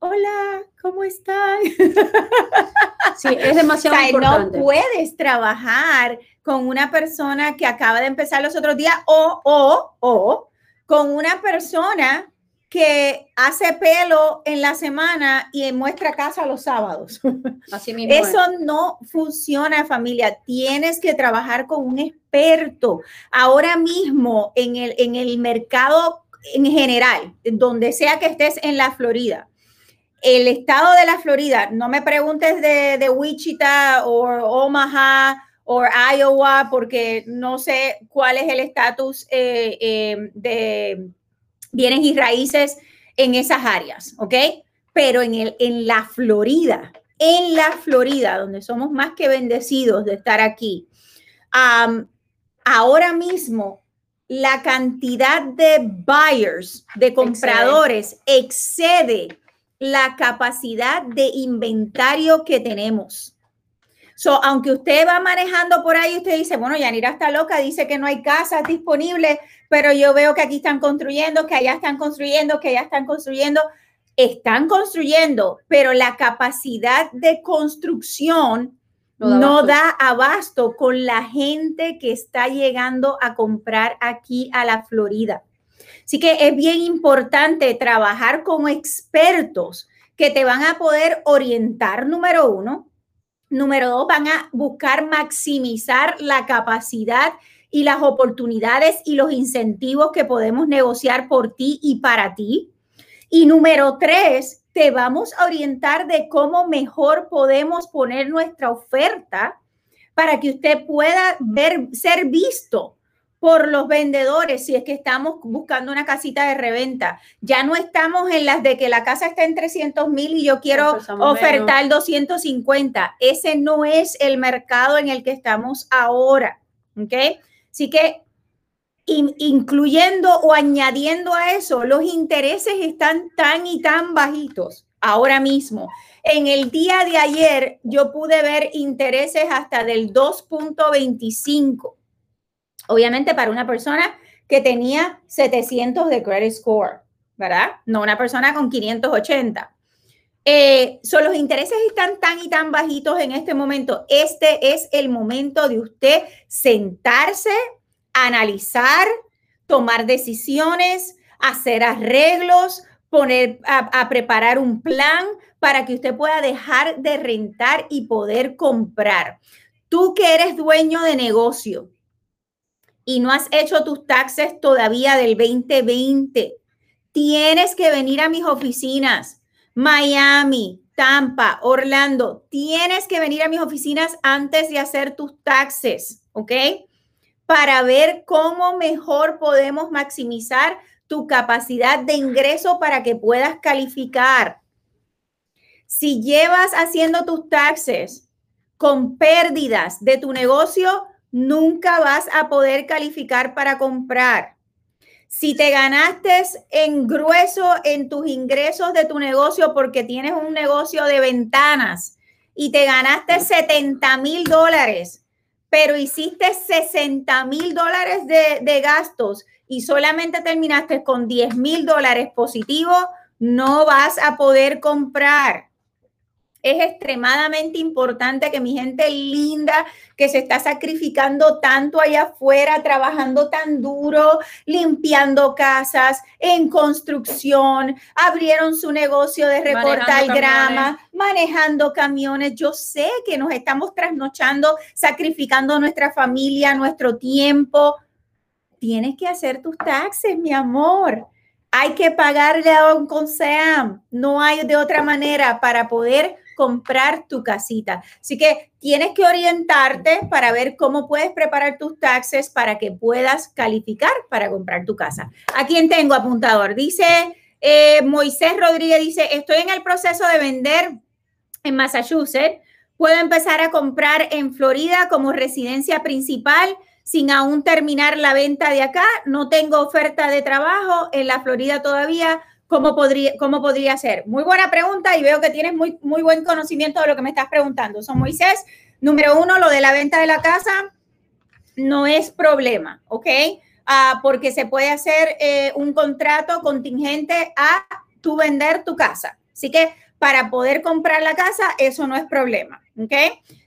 Hola, ¿cómo están? Sí, es demasiado importante. No puedes trabajar con una persona que acaba de empezar los otros días o, o, o con una persona que hace pelo en la semana y muestra casa los sábados. Así mismo Eso no funciona, familia. Tienes que trabajar con un experto. Ahora mismo en el, en el mercado en general, donde sea que estés en la Florida, el estado de la Florida, no me preguntes de, Wichita o Omaha o Iowa, porque no sé cuál es el estatus eh, eh, de bienes y raíces en esas áreas, ¿ok? Pero en, el, en la Florida, en la Florida, donde somos más que bendecidos de estar aquí, ahora mismo la cantidad de buyers, de compradores, excede la capacidad de inventario que tenemos. So, aunque usted va manejando por ahí, usted dice, bueno, Yanira está loca, dice que no hay casas disponibles, pero yo veo que aquí están construyendo, que allá están construyendo, que allá están construyendo. Están construyendo, pero la capacidad de construcción no da, abasto con la gente que está llegando a comprar aquí a la Florida. Así que es bien importante trabajar con expertos que te van a poder orientar, número uno. Número dos, van a buscar maximizar la capacidad y las oportunidades y los incentivos que podemos negociar por ti y para ti. Y número tres, te vamos a orientar de cómo mejor podemos poner nuestra oferta para que usted pueda ver, ser visto por los vendedores si es que estamos buscando una casita de reventa. Ya no estamos en las de que la casa está en 300 mil y yo quiero ofertar 250. Ese no es el mercado en el que estamos ahora. ¿Ok? Así que incluyendo o añadiendo a eso, los intereses están tan y tan bajitos ahora mismo. En el día de ayer yo pude ver intereses hasta del 2.25 Obviamente para una persona que tenía 700 de credit score, ¿verdad? No una persona con 580. Eh, son los intereses están tan y tan bajitos en este momento. Este es el momento de usted sentarse, analizar, tomar decisiones, hacer arreglos, poner a preparar un plan para que usted pueda dejar de rentar y poder comprar. Tú que eres dueño de negocio, y no has hecho tus taxes todavía del 2020, tienes que venir a mis oficinas, Miami, Tampa, Orlando, tienes que venir a mis oficinas antes de hacer tus taxes, ¿ok? Para ver cómo mejor podemos maximizar tu capacidad de ingreso para que puedas calificar. Si llevas haciendo tus taxes con pérdidas de tu negocio, nunca vas a poder calificar para comprar. Si te ganaste en grueso en tus ingresos de tu negocio porque tienes un negocio de ventanas y te ganaste 70 mil dólares, pero hiciste 60 mil dólares de, de, gastos y solamente terminaste con 10 mil dólares positivos, no vas a poder comprar es extremadamente importante que mi gente linda que se está sacrificando tanto allá afuera, trabajando tan duro, limpiando casas, en construcción, abrieron su negocio de recortar grama, manejando camiones. Yo sé que nos estamos trasnochando, sacrificando nuestra familia, nuestro tiempo. Tienes que hacer tus taxes, mi amor. Hay que pagarle a un CONSEAM. No hay de otra manera para poder comprar tu casita. Así que tienes que orientarte para ver cómo puedes preparar tus taxes para que puedas calificar para comprar tu casa. ¿A quién tengo apuntador? Dice eh, Moisés Rodríguez, dice, estoy en el proceso de vender en Massachusetts. Puedo empezar a comprar en Florida como residencia principal sin aún terminar la venta de acá. No tengo oferta de trabajo en la Florida todavía ¿Cómo podría, ¿Cómo podría ser? Muy buena pregunta y veo que tienes muy, muy buen conocimiento de lo que me estás preguntando. Son Moisés, número uno, lo de la venta de la casa no es problema, ¿ok? Ah, porque se puede hacer eh, un contrato contingente a tu vender tu casa. Así que para poder comprar la casa, eso no es problema, ¿ok?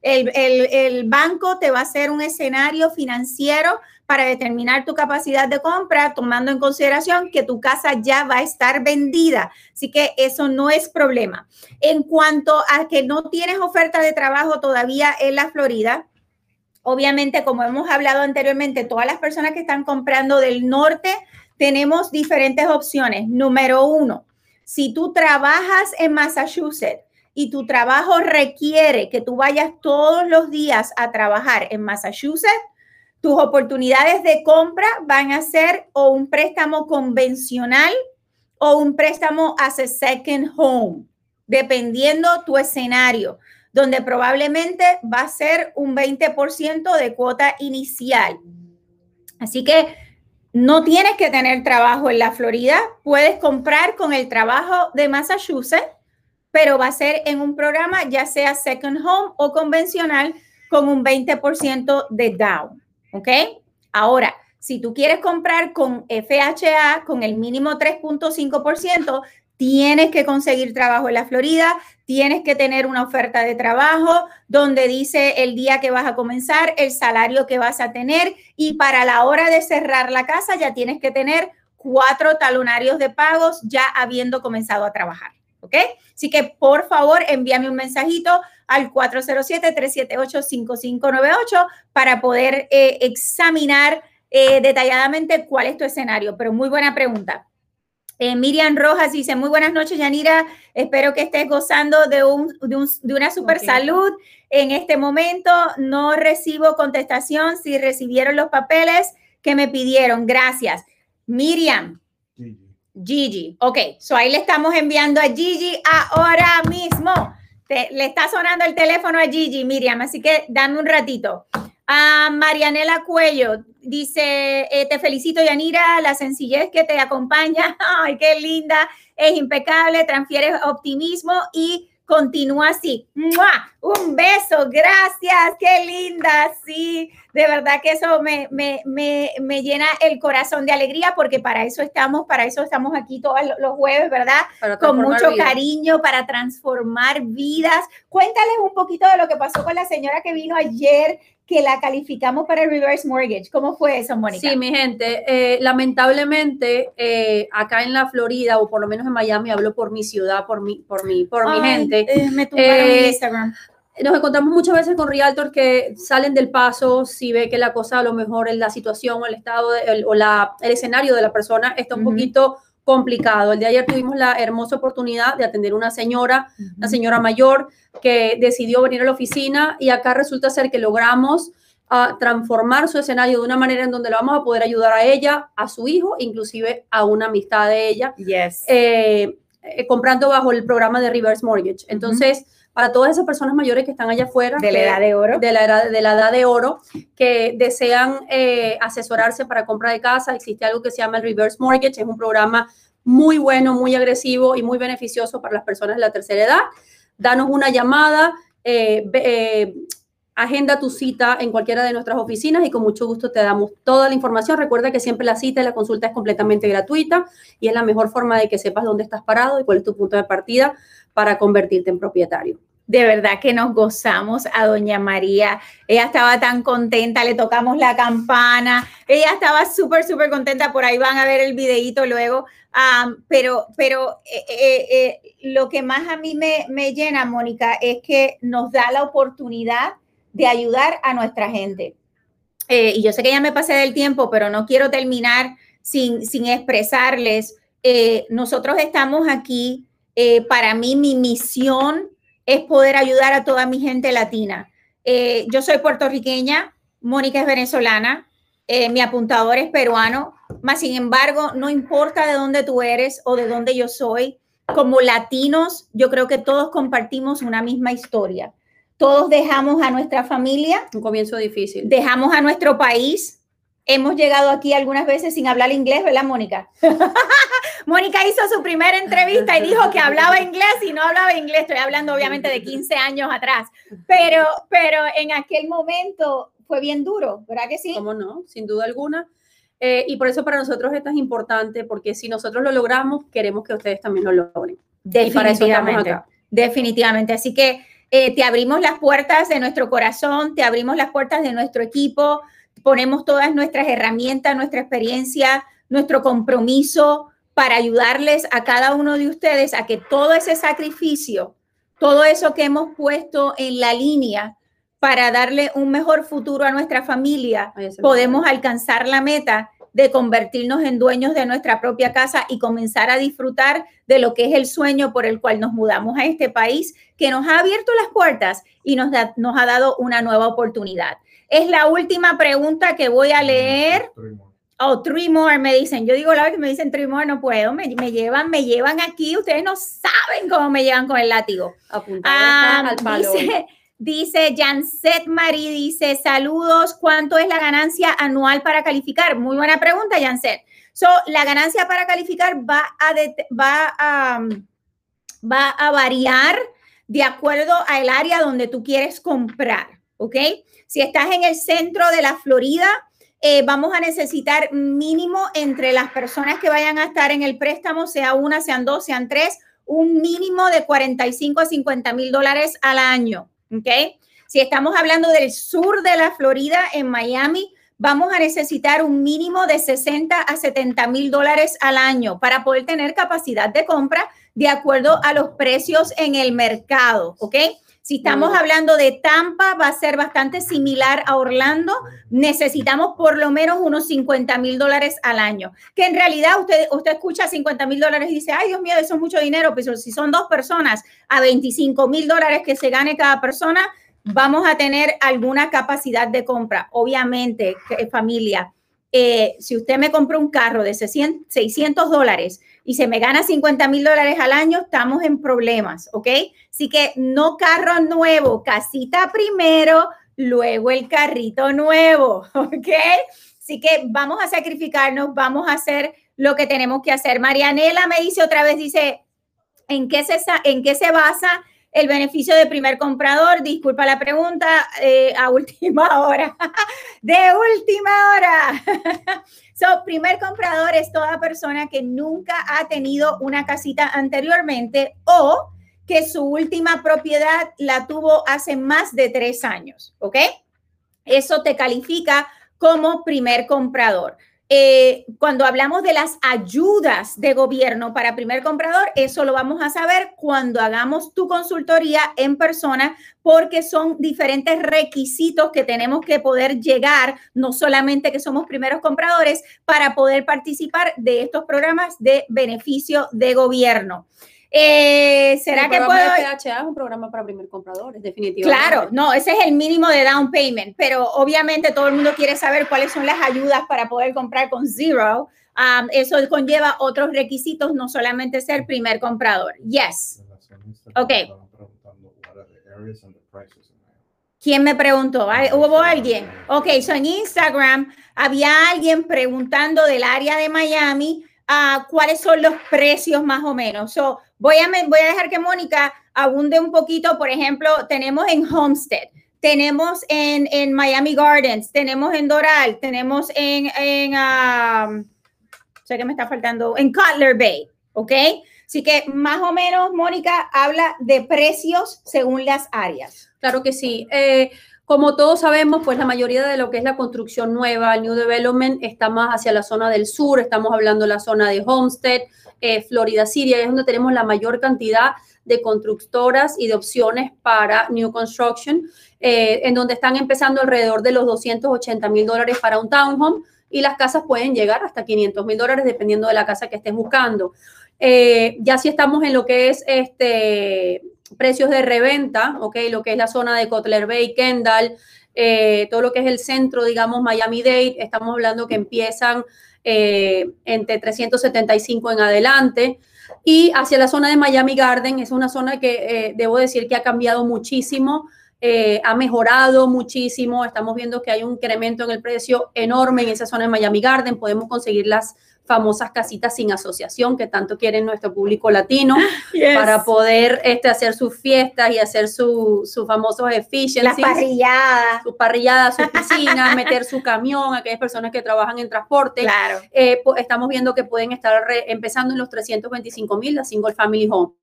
El, el, el banco te va a hacer un escenario financiero para determinar tu capacidad de compra, tomando en consideración que tu casa ya va a estar vendida. Así que eso no es problema. En cuanto a que no tienes oferta de trabajo todavía en la Florida, obviamente, como hemos hablado anteriormente, todas las personas que están comprando del norte, tenemos diferentes opciones. Número uno, si tú trabajas en Massachusetts, y tu trabajo requiere que tú vayas todos los días a trabajar en Massachusetts, tus oportunidades de compra van a ser o un préstamo convencional o un préstamo as a second home, dependiendo tu escenario, donde probablemente va a ser un 20% de cuota inicial. Así que no tienes que tener trabajo en la Florida, puedes comprar con el trabajo de Massachusetts, pero va a ser en un programa ya sea second home o convencional con un 20% de down. ¿Ok? Ahora, si tú quieres comprar con FHA, con el mínimo 3.5%, tienes que conseguir trabajo en la Florida, tienes que tener una oferta de trabajo donde dice el día que vas a comenzar, el salario que vas a tener y para la hora de cerrar la casa ya tienes que tener cuatro talonarios de pagos ya habiendo comenzado a trabajar. ¿Ok? Así que por favor envíame un mensajito al 407-378-5598 para poder eh, examinar eh, detalladamente cuál es tu escenario. Pero muy buena pregunta. Eh, Miriam Rojas dice, muy buenas noches, Yanira. Espero que estés gozando de, un, de, una super salud. En este momento no recibo contestación si recibieron los papeles que me pidieron. Gracias. Miriam. Gigi. Ok, so ahí le estamos enviando a Gigi ahora mismo. Le está sonando el teléfono a Gigi, Miriam, así que dame un ratito. A Marianela Cuello dice, eh, te felicito Yanira, la sencillez que te acompaña, ay, qué linda, es impecable, transfiere optimismo y continúa así. Un beso, gracias, qué linda, sí, de verdad que eso me, me, me, me, llena el corazón de alegría porque para eso estamos, para eso estamos aquí todos los jueves, ¿verdad? Con mucho cariño para transformar vidas. Cuéntales un poquito de lo que pasó con la señora que vino ayer que la calificamos para el reverse mortgage. ¿Cómo fue eso, Mónica? Sí, mi gente, eh, lamentablemente eh, acá en la Florida o por lo menos en Miami, hablo por mi ciudad, por mi, por mi, por mi gente. Eh, me tumbaron Instagram. Nos encontramos muchas veces con realtors que salen del paso si ve que la cosa a lo mejor en la situación o el estado o la, el escenario de la persona está un poquito complicado. El de ayer tuvimos la hermosa oportunidad de atender una señora, una señora mayor, que decidió venir a la oficina y acá resulta ser que logramos uh, transformar su escenario de una manera en donde le vamos a poder ayudar a ella, a su hijo, inclusive a una amistad de ella, yes. Eh, eh, comprando bajo el programa de Reverse Mortgage. Entonces, para todas esas personas mayores que están allá afuera. De la edad de oro. De la edad de, la edad de oro, que desean eh, asesorarse para compra de casa. Existe algo que se llama el Reverse Mortgage, es un programa muy bueno, muy agresivo y muy beneficioso para las personas de la tercera edad. Danos una llamada, eh, eh, agenda tu cita en cualquiera de nuestras oficinas y con mucho gusto te damos toda la información. Recuerda que siempre la cita y la consulta es completamente gratuita y es la mejor forma de que sepas dónde estás parado y cuál es tu punto de partida para convertirte en propietario. De verdad que nos gozamos a doña María. Ella estaba tan contenta, le tocamos la campana. Ella estaba súper, súper contenta. Por ahí van a ver el videito luego. pero pero eh, eh, eh, lo que más a mí me, me llena, Mónica, es que nos da la oportunidad de ayudar a nuestra gente. y yo sé que ya me pasé del tiempo, pero no quiero terminar sin, sin expresarles. nosotros estamos aquí para mí mi misión es poder ayudar a toda mi gente latina. Eh, yo soy puertorriqueña, Mónica es venezolana, eh, mi apuntador es peruano, más sin embargo, no importa de dónde tú eres o de dónde yo soy, como latinos, yo creo que todos compartimos una misma historia. Todos dejamos a nuestra familia. Un comienzo difícil. Dejamos a nuestro país, hemos llegado aquí algunas veces sin hablar inglés, ¿verdad, Mónica? Mónica hizo su primera entrevista y dijo que hablaba inglés y no hablaba inglés. Estoy hablando obviamente de 15 años atrás, pero, pero en aquel momento fue bien duro, ¿verdad que sí? ¿Cómo no? Sin duda alguna. Eh, y por eso para nosotros esto es importante, porque si nosotros lo logramos, queremos que ustedes también lo logren. Definitivamente. Definitivamente. Así que eh, te abrimos las puertas de nuestro corazón, te abrimos las puertas de nuestro equipo, ponemos todas nuestras herramientas, nuestra experiencia, nuestro compromiso para ayudarles a cada uno de ustedes a que todo ese sacrificio, todo eso que hemos puesto en la línea para darle un mejor futuro a nuestra familia, podemos alcanzar la meta de convertirnos en dueños de nuestra propia casa y comenzar a disfrutar de lo que es el sueño por el cual nos mudamos a este país, que nos ha abierto las puertas y nos, nos ha dado una nueva oportunidad. Es la última pregunta que voy a leer. Oh, three more, me dicen. Yo digo la vez que me dicen three more, no puedo. Me, llevan, me llevan aquí. Ustedes no saben cómo me llevan con el látigo. Ah, al palo. Dice, dice Janset Marie, dice, saludos, ¿cuánto es la ganancia anual para calificar? Muy buena pregunta, Janset. So, la ganancia para calificar va a, va a, va a variar de acuerdo al área donde tú quieres comprar, ¿ok? Si estás en el centro de la Florida, eh, vamos a necesitar mínimo entre las personas que vayan a estar en el préstamo, sea una, sean dos, sean tres, un mínimo de 45 a 50 mil dólares al año. ¿Ok? Si estamos hablando del sur de la Florida, en Miami, vamos a necesitar un mínimo de 60 a 70 mil dólares al año para poder tener capacidad de compra de acuerdo a los precios en el mercado. ¿Ok? Si estamos hablando de Tampa, va a ser bastante similar a Orlando. Necesitamos por lo menos unos 50 mil dólares al año. Que en realidad usted, usted escucha 50 mil dólares y dice, ay Dios mío, eso es mucho dinero. Pero si son dos personas a 25 mil dólares que se gane cada persona, vamos a tener alguna capacidad de compra. Obviamente, familia, eh, si usted me compró un carro de 600 dólares y se me gana 50 mil dólares al año, estamos en problemas, ¿ok? Así que no carro nuevo, casita primero, luego el carrito nuevo, ¿ok? Así que vamos a sacrificarnos, vamos a hacer lo que tenemos que hacer. Marianela me dice otra vez, dice, ¿en qué se, en qué se basa el beneficio de primer comprador, disculpa la pregunta, eh, a última hora. de última hora. so, primer comprador es toda persona que nunca ha tenido una casita anteriormente o que su última propiedad la tuvo hace más de tres años, ¿ok? Eso te califica como primer comprador. Eh, cuando hablamos de las ayudas de gobierno para primer comprador, eso lo vamos a saber cuando hagamos tu consultoría en persona, porque son diferentes requisitos que tenemos que poder llegar, no solamente que somos primeros compradores, para poder participar de estos programas de beneficio de gobierno. Eh, ¿Será que puedo? El PHA es un programa para primer compradores, definitivamente. Claro, no, ese es el mínimo de down payment, pero obviamente todo el mundo quiere saber cuáles son las ayudas para poder comprar con Zero. Um, eso conlleva otros requisitos, no solamente ser primer comprador. Yes. Ok. ¿Quién me preguntó? ¿Hubo alguien? Ok, so en Instagram había alguien preguntando del área de Miami uh, cuáles son los precios más o menos. So, Voy a, voy a dejar que Mónica abunde un poquito. Por ejemplo, tenemos en Homestead, tenemos en, en Miami Gardens, tenemos en Doral, tenemos en, en um, sé que me está faltando, en Cutler Bay, ¿ok? Así que más o menos, Mónica, habla de precios según las áreas. Claro que sí. Eh, como todos sabemos, pues la mayoría de lo que es la construcción nueva, el New Development, está más hacia la zona del sur. Estamos hablando de la zona de Homestead, eh, Florida Siria, es donde tenemos la mayor cantidad de constructoras y de opciones para New Construction, eh, en donde están empezando alrededor de los 280 mil dólares para un townhome y las casas pueden llegar hasta 500 mil dólares dependiendo de la casa que estés buscando. Eh, ya si estamos en lo que es este precios de reventa, ok, lo que es la zona de Cutler Bay, Kendall, todo lo que es el centro, digamos, Miami-Dade, estamos hablando que empiezan eh, entre 375 en adelante. Y hacia la zona de Miami Garden, es una zona que eh, debo decir que ha cambiado muchísimo, eh, ha mejorado muchísimo. Estamos viendo que hay un incremento en el precio enorme en esa zona de Miami Garden. Podemos conseguir las famosas casitas sin asociación que tanto quiere nuestro público latino para poder este, hacer sus fiestas y hacer sus su famosos efficiencies. Las parrilladas. Sus parrilladas, sus piscinas, meter su camión, aquellas personas que trabajan en transporte. Claro. Eh, estamos viendo que pueden estar empezando en los 325 mil, la single family home.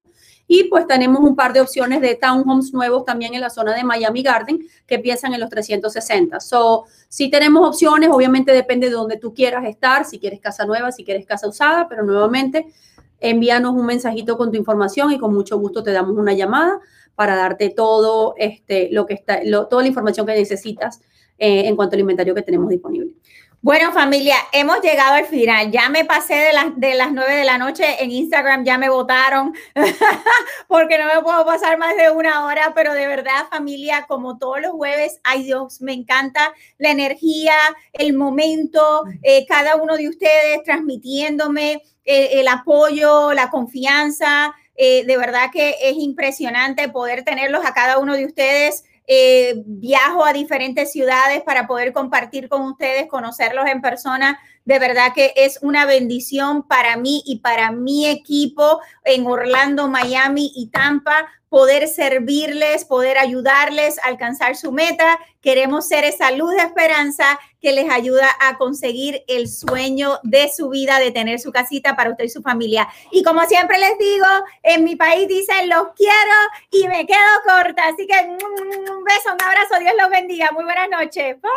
Y pues tenemos un par de opciones de townhomes nuevos también en la zona de Miami Garden que empiezan en los 360. So, si tenemos opciones, obviamente depende de donde tú quieras estar, si quieres casa nueva, si quieres casa usada, pero nuevamente envíanos un mensajito con tu información y con mucho gusto te damos una llamada para darte todo este, lo que está, toda la información que necesitas eh, en cuanto al inventario que tenemos disponible. Bueno, familia, hemos llegado al final. Ya me pasé de las, de las 9 de la noche en Instagram, ya me votaron porque no me puedo pasar más de una hora, pero de verdad, familia, como todos los jueves, ay Dios, me encanta la energía, el momento, eh, cada uno de ustedes transmitiéndome eh, el apoyo, la confianza. Eh, de verdad que es impresionante poder tenerlos a cada uno de ustedes eh, viajo a diferentes ciudades para poder compartir con ustedes, conocerlos en persona. De verdad que es una bendición para mí y para mi equipo en Orlando, Miami y Tampa poder servirles, poder ayudarles a alcanzar su meta. Queremos ser esa luz de esperanza que les ayuda a conseguir el sueño de su vida, de tener su casita para usted y su familia. Y como siempre les digo, en mi país dicen los quiero y me quedo corta. Así que un beso, un abrazo, Dios los bendiga. Muy buenas noches. Bye.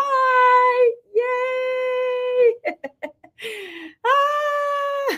Yay! ah!